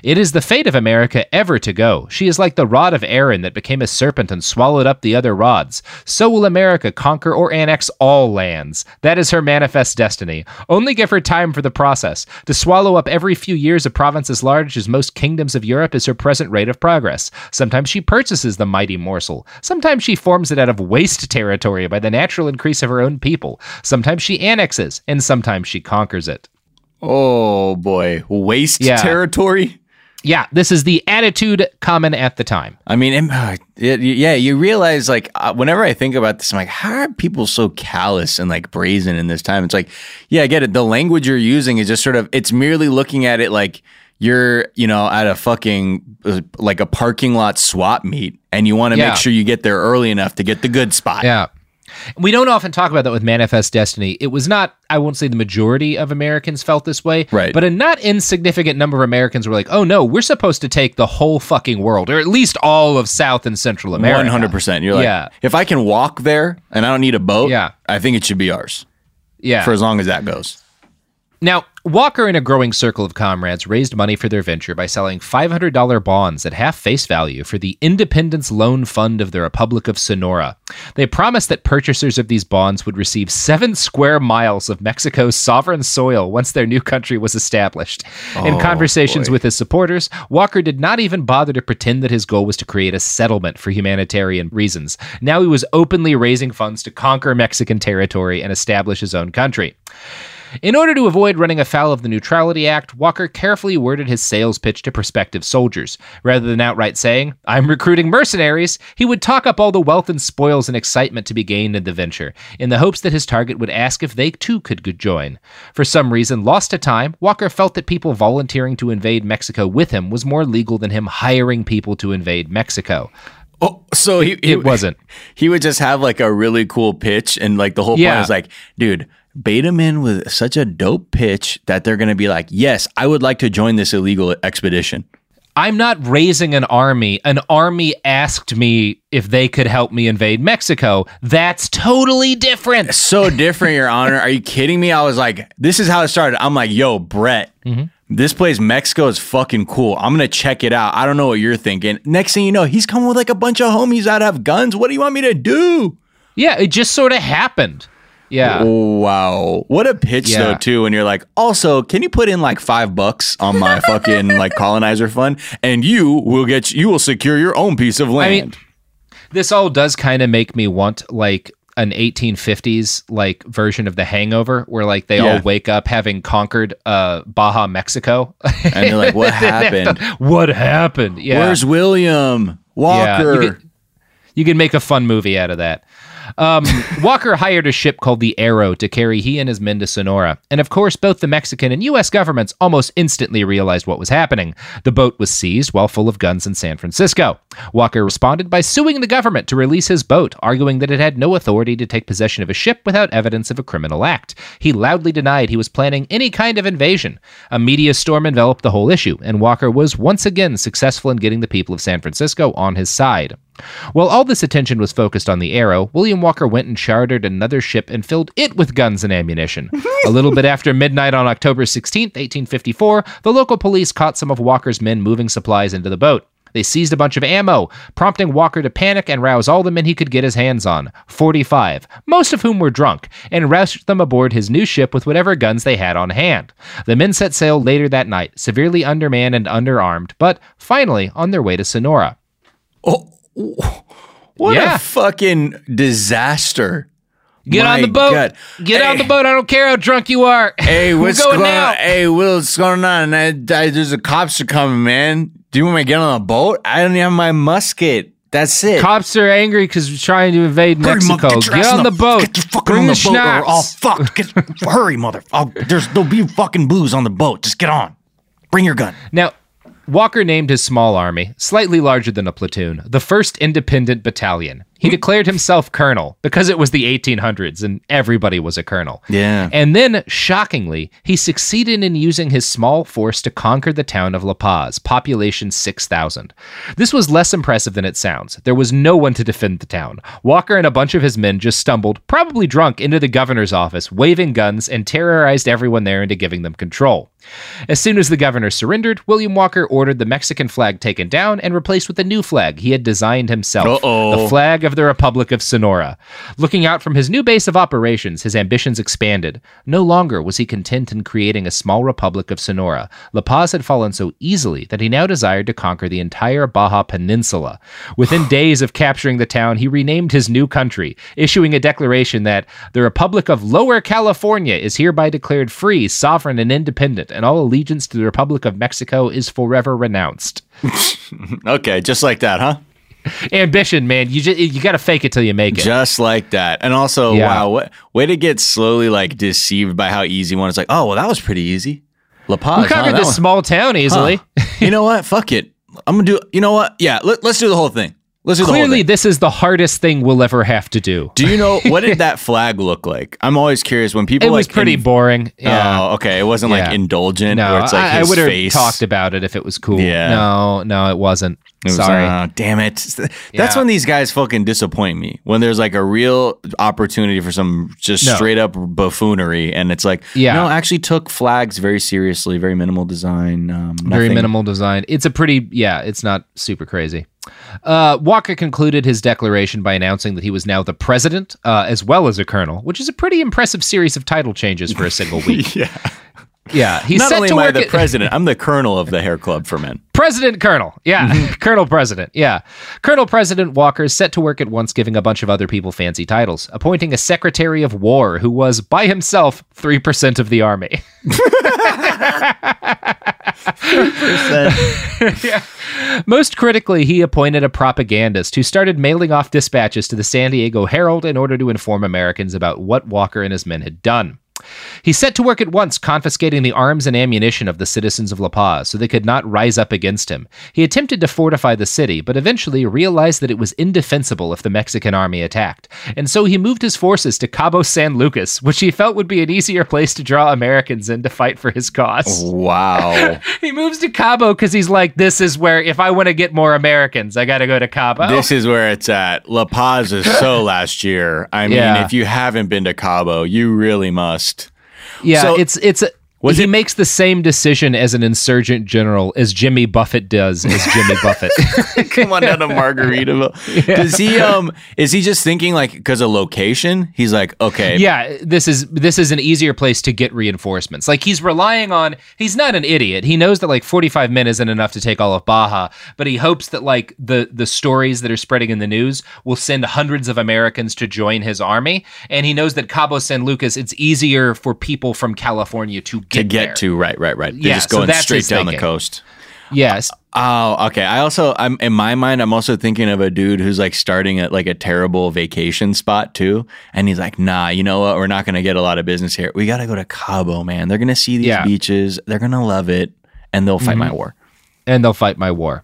It is the fate of America ever to go. She is like the rod of Aaron that became a serpent and swallowed up the other rods. So will America conquer or annex all lands. That is her manifest destiny. Only give her time for the process. To swallow up every few years a province as large as most kingdoms of Europe is her present rate of progress. Sometimes she purchases the mighty morsel. Sometimes she forms it out of waste territory by the natural increase of her own people. Sometimes she annexes, and sometimes she conquers it. Oh boy, waste Yeah. territory. Yeah, this is the attitude common at the time. I mean, uh, it- yeah, you realize like uh, whenever I think about this, I'm like, how are people so callous and like brazen in this time? It's like, yeah, I get it. The language you're using is just sort of, it's merely looking at it like you're, you know, at a fucking uh, like a parking lot swap meet, and you want to Yeah. make sure you get there early enough to get the good spot. Yeah. We don't often talk about that with Manifest Destiny. It was not, I won't say the majority of Americans felt this way, Right. but a not insignificant number of Americans were like, oh no, we're supposed to take the whole fucking world, or at least all of South and Central America. One hundred percent. You're like, Yeah. if I can walk there and I don't need a boat, Yeah. I think it should be ours Yeah. for as long as that goes. Now, Walker and a growing circle of comrades raised money for their venture by selling $500 bonds at half face value for the Independence Loan Fund of the Republic of Sonora. They promised that purchasers of these bonds would receive seven square miles of Mexico's sovereign soil once their new country was established. In Oh, conversations boy. with his supporters, Walker did not even bother to pretend that his goal was to create a settlement for humanitarian reasons. Now he was openly raising funds to conquer Mexican territory and establish his own country. In order to avoid running afoul of the Neutrality Act, Walker carefully worded his sales pitch to prospective soldiers. Rather than outright saying, I'm recruiting mercenaries, he would talk up all the wealth and spoils and excitement to be gained in the venture, in the hopes that his target would ask if they too could join. For some reason, lost to time, Walker felt that people volunteering to invade Mexico with him was more legal than him hiring people to invade Mexico. Oh, so he, he it wasn't. He would just have like a really cool pitch, and like the whole Yeah. point was like, dude, bait them in with such a dope pitch that they're gonna be like, yes, I would like to join this illegal expedition. I'm not raising an army. An army asked me if they could help me invade Mexico. That's totally different. So different, Your Honor. Are you kidding me? I was like, this is how it started. I'm like, yo, Brett, mm-hmm. this place, Mexico, is fucking cool. I'm gonna check it out. I don't know what you're thinking. Next thing you know, he's coming with like a bunch of homies that have guns. What do you want me to do? Yeah, it just sort of happened. Yeah. Wow. What a pitch Yeah. though, too, when you're like, also, can you put in like five bucks on my fucking like colonizer fund? And you will get you will secure your own piece of I land. mean, this all does kind of make me want like an 1850s like version of the hangover where like they Yeah. all wake up having conquered uh baja mexico and they're like, what happened? what happened yeah Where's William? Yeah, Walker. you, could, you can make a fun movie out of that. Um, Walker hired a ship called the Arrow to carry he and his men to Sonora. And of course, both the Mexican and U.S. governments almost instantly realized what was happening. The boat was seized while full of guns in San Francisco. Walker responded by suing the government to release his boat, arguing that it had no authority to take possession of a ship without evidence of a criminal act. He loudly denied he was planning any kind of invasion. A media storm enveloped the whole issue, and Walker was once again successful in getting the people of San Francisco on his side. While all this attention was focused on the Arrow, William Walker went and chartered another ship and filled it with guns and ammunition. a little bit after midnight on October 16, 1854, the local police caught some of Walker's men moving supplies into the boat. They seized a bunch of ammo, prompting Walker to panic and rouse all the men he could get his hands on 45, most of whom were drunk, and rushed them aboard his new ship with whatever guns they had on hand. The men set sail later that night, severely undermanned and underarmed, but finally on their way to Sonora. Oh, what Yeah. a fucking disaster. Get on the boat. God. Get on the boat. I don't care how drunk you are. Hey, what's going going on? Hey, Will, what's going on? I, I, there's a cops are coming, man. Do you want me to get on a boat? I don't even have my musket. That's it. Cops are angry because we're trying to invade Hurry, Mexico. get Get on in the boat. Get your fucking Bring on the, the boat or schnapps. fucked. Get, hurry, mother. I'll, there's, there'll be fucking booze on the boat. Just get on. Bring your gun. Now, Walker named his small army, slightly larger than a platoon, the 1st Independent Battalion. He declared himself colonel because it was the 1800s and everybody was a colonel. Yeah. And then, shockingly, he succeeded in using his small force to conquer the town of La Paz, population 6,000. This was less impressive than it sounds. There was no one to defend the town. Walker and a bunch of his men just stumbled, probably drunk, into the governor's office, waving guns, and terrorized everyone there into giving them control. As soon as the governor surrendered, William Walker ordered the Mexican flag taken down and replaced with a new flag he had designed himself Uh-oh. the flag of the Republic of Sonora. Looking out from his new base of operations, his ambitions expanded. No longer was he content in creating a small Republic of Sonora. La Paz had fallen so easily that he now desired to conquer the entire Baja Peninsula. Within days of capturing the town, he renamed his new country, issuing a declaration that the Republic of Lower California is hereby declared free, sovereign, and independent, and all allegiance to the Republic of Mexico is forever renounced. Okay, just like that, huh? Ambition, man. You just, you got to fake it till you make it. Just like that. And also, Yeah. wow, what way to get slowly like deceived by how easy one is like, oh well that was pretty easy. La Paz. we huh? conquered this one- small town easily. Huh. you know what? Fuck it. I'm gonna do you know what? Yeah, let, let's do the whole thing. Clearly, this is the hardest thing we'll ever have to do. Do you know what did that flag look like? I'm always curious when people It was like pretty in- boring. Yeah. Oh, okay. It wasn't like indulgent no, it's like I, I would have talked about it if it was cool. Yeah. No, no, it wasn't. It was, Sorry. uh, damn it. That's Yeah. when these guys fucking disappoint me. When there's like a real opportunity for some just No. straight up buffoonery, and it's like, Yeah. no, I actually took flags very seriously, very minimal design. Um, Very minimal design. It's a pretty, yeah, it's not super crazy. Uh, Walker concluded his declaration by announcing that he was now the president uh, as well as a colonel, which is a pretty impressive series of title changes for a single week. yeah. yeah, he's Not set only to am I the at- president, I'm the colonel of the hair club for men. President Colonel. Yeah. Colonel President. Yeah. Colonel President Walker is set to work at once, giving a bunch of other people fancy titles, appointing a Secretary of War who was, by himself, 3% of the army. yeah. Most critically, he appointed a propagandist who started mailing off dispatches to the San Diego Herald in order to inform Americans about what Walker and his men had done. He set to work at once confiscating the arms and ammunition of the citizens of La Paz so they could not rise up against him. He attempted to fortify the city, but eventually realized that it was indefensible if the Mexican army attacked, and so he moved his forces to Cabo San Lucas, which he felt would be an easier place to draw Americans in to fight for his cause. Wow. he moves to Cabo because he's like, this is where, if I want to get more Americans, I got to go to Cabo. This is where it's at. La Paz is so last year. I mean, Yeah. if you haven't been to Cabo, you really must. Yeah, So- it's it's a, Was he it- makes the same decision as an insurgent general as Jimmy Buffett does as Jimmy Buffett. Come on down to Margaritaville. Does he um is he just thinking like because of location? He's like, okay, yeah, this is this is an easier place to get reinforcements. Like he's relying on he's not an idiot. He knows that like 45 men isn't enough to take all of Baja, but he hopes that like the the stories that are spreading in the news will send hundreds of Americans to join his army, and he knows that Cabo San Lucas it's easier for people from California to get to get there. to right, right, right. They're Yeah, just going that's straight down the coast. Yes. Oh, okay. I also, I'm in my mind, I'm also thinking of a dude who's like starting at like a terrible vacation spot too, and he's like, "Nah, you know what? We're not gonna get a lot of business here. We got to go to Cabo, man. They're gonna see these Yeah. beaches. They're gonna love it, and they'll fight my Mhm. war." and they'll fight my war.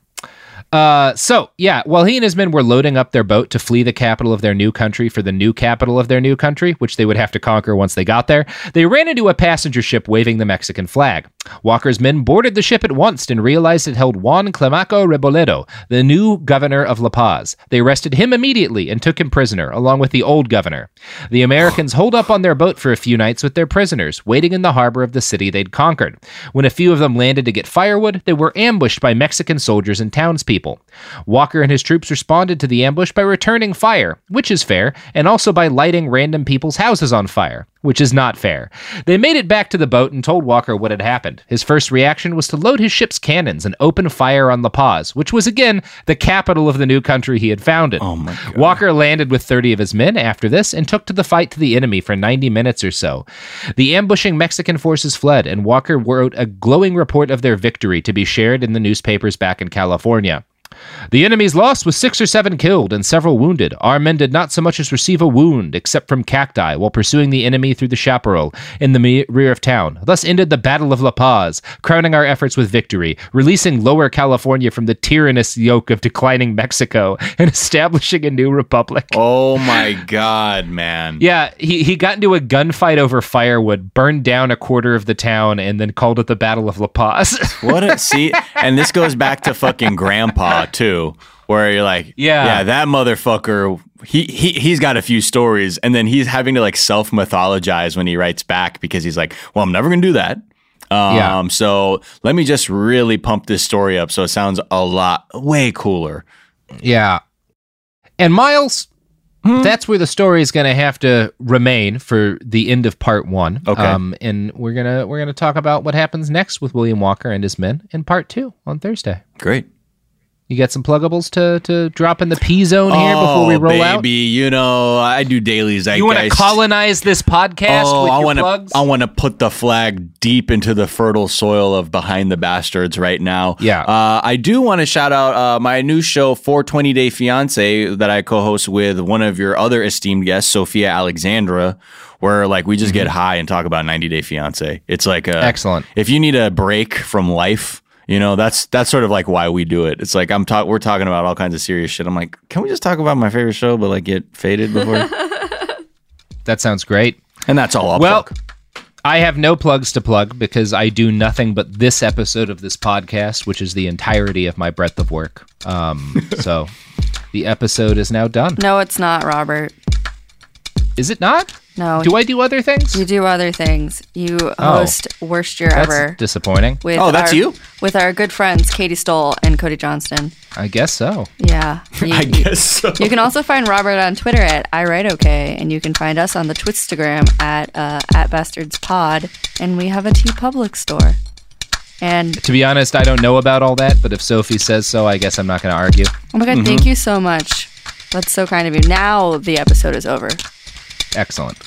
Uh, so yeah, while he and his men were loading up their boat to flee the capital of their new country for the new capital of their new country, which they would have to conquer once they got there, they ran into a passenger ship waving the Mexican flag. Walker's men boarded the ship at once and realized it held Juan Climaco Rebolledo, the new governor of La Paz. They arrested him immediately and took him prisoner, along with the old governor. The Americans holed up on their boat for a few nights with their prisoners, waiting in the harbor of the city they'd conquered. When a few of them landed to get firewood, they were ambushed by Mexican soldiers and townspeople. Walker and his troops responded to the ambush by returning fire, which is fair, and also by lighting random people's houses on fire, which is not fair. They made it back to the boat and told Walker what had happened. His first reaction was to load his ship's cannons and open fire on La Paz, which was again the capital of the new country he had founded. Oh my god. Walker landed with 30 of his men after this and took to the fight to the enemy for 90 minutes or so. The ambushing Mexican forces fled, and Walker wrote a glowing report of their victory to be shared in the newspapers back in California. The enemy's loss was six or seven killed and several wounded. Our men did not so much as receive a wound, except from cacti, while pursuing the enemy through the chaparral in the me- rear of town. Thus ended the Battle of La Paz, crowning our efforts with victory, releasing Lower California from the tyrannous yoke of declining Mexico, and establishing a new republic. Oh my god, man. Yeah, he, he got into a gunfight over firewood, burned down a quarter of the town, and then called it the Battle of La Paz. What a see, and this goes back to fucking grandpa too, where you're like, Yeah. yeah, that motherfucker. He he he's got a few stories, and then he's having to like self mythologize when he writes back because he's like, well, I'm never gonna do that. Um, Yeah. So let me just really pump this story up so it sounds a lot way cooler. Yeah. And Miles, Hmm? that's where the story is going to have to remain for the end of part one. Okay. Um, and we're gonna we're gonna talk about what happens next with William Walker and his men in part two on Thursday. Great. You got some pluggables to to drop in the P zone here before we Oh, roll baby, out. you know I do dailies. I you want to colonize this podcast Oh, with I want to. I want to put the flag deep into the fertile soil of behind the bastards right now. Yeah. Uh, I do want to shout out uh, my new show, 420 Day Fiance, that I co-host with one of your other esteemed guests, Sophia Alexandra. Where like we just get high and talk about 90 Day Fiance. It's like a, Mm-hmm. Excellent. If you need a break from life. You know, that's that's sort of like why we do it. It's like I'm talk we're talking about all kinds of serious shit. I'm like, can we just talk about my favorite show but like get faded before? that sounds great. and that's all I'll well, plug. I have no plugs to plug because I do nothing but this episode of this podcast, which is the entirety of my breadth of work. Um, so the episode is now done. No, it's not, Robert. Is it not? No. Do I do other things? You do other things. You Oh. host Worst Year That's Ever. disappointing. With Oh, that's our, you? With our good friends Katie Stoll and Cody Johnston. I guess so. Yeah. You, I guess so. You can also find Robert on Twitter at I Write Okay, and you can find us on the Twitstagram at uh, at Bastards Pod, and we have a TeePublic store. And To be honest, I don't know about all that, but if Sophie says so, I guess I'm not going to argue. oh my god, thank you so much. That's so kind of you. Now the episode is over. Excellent.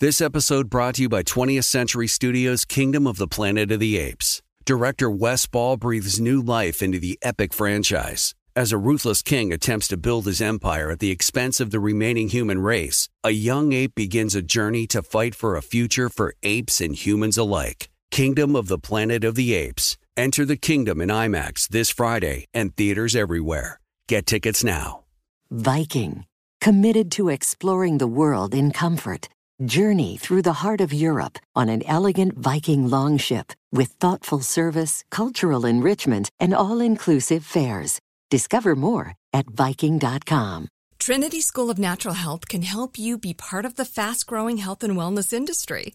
This episode brought to you by 20th Century Studios' Kingdom of the Planet of the Apes. Director Wes Ball breathes new life into the epic franchise. As a ruthless king attempts to build his empire at the expense of the remaining human race, a young ape begins a journey to fight for a future for apes and humans alike. Kingdom of the Planet of the Apes. Enter the kingdom in IMAX this Friday and theaters everywhere. Get tickets now. Viking, committed to exploring the world in comfort. Journey through the heart of Europe on an elegant Viking longship with thoughtful service, cultural enrichment, and all inclusive fares. Discover more at Viking.com. Trinity School of Natural Health can help you be part of the fast growing health and wellness industry.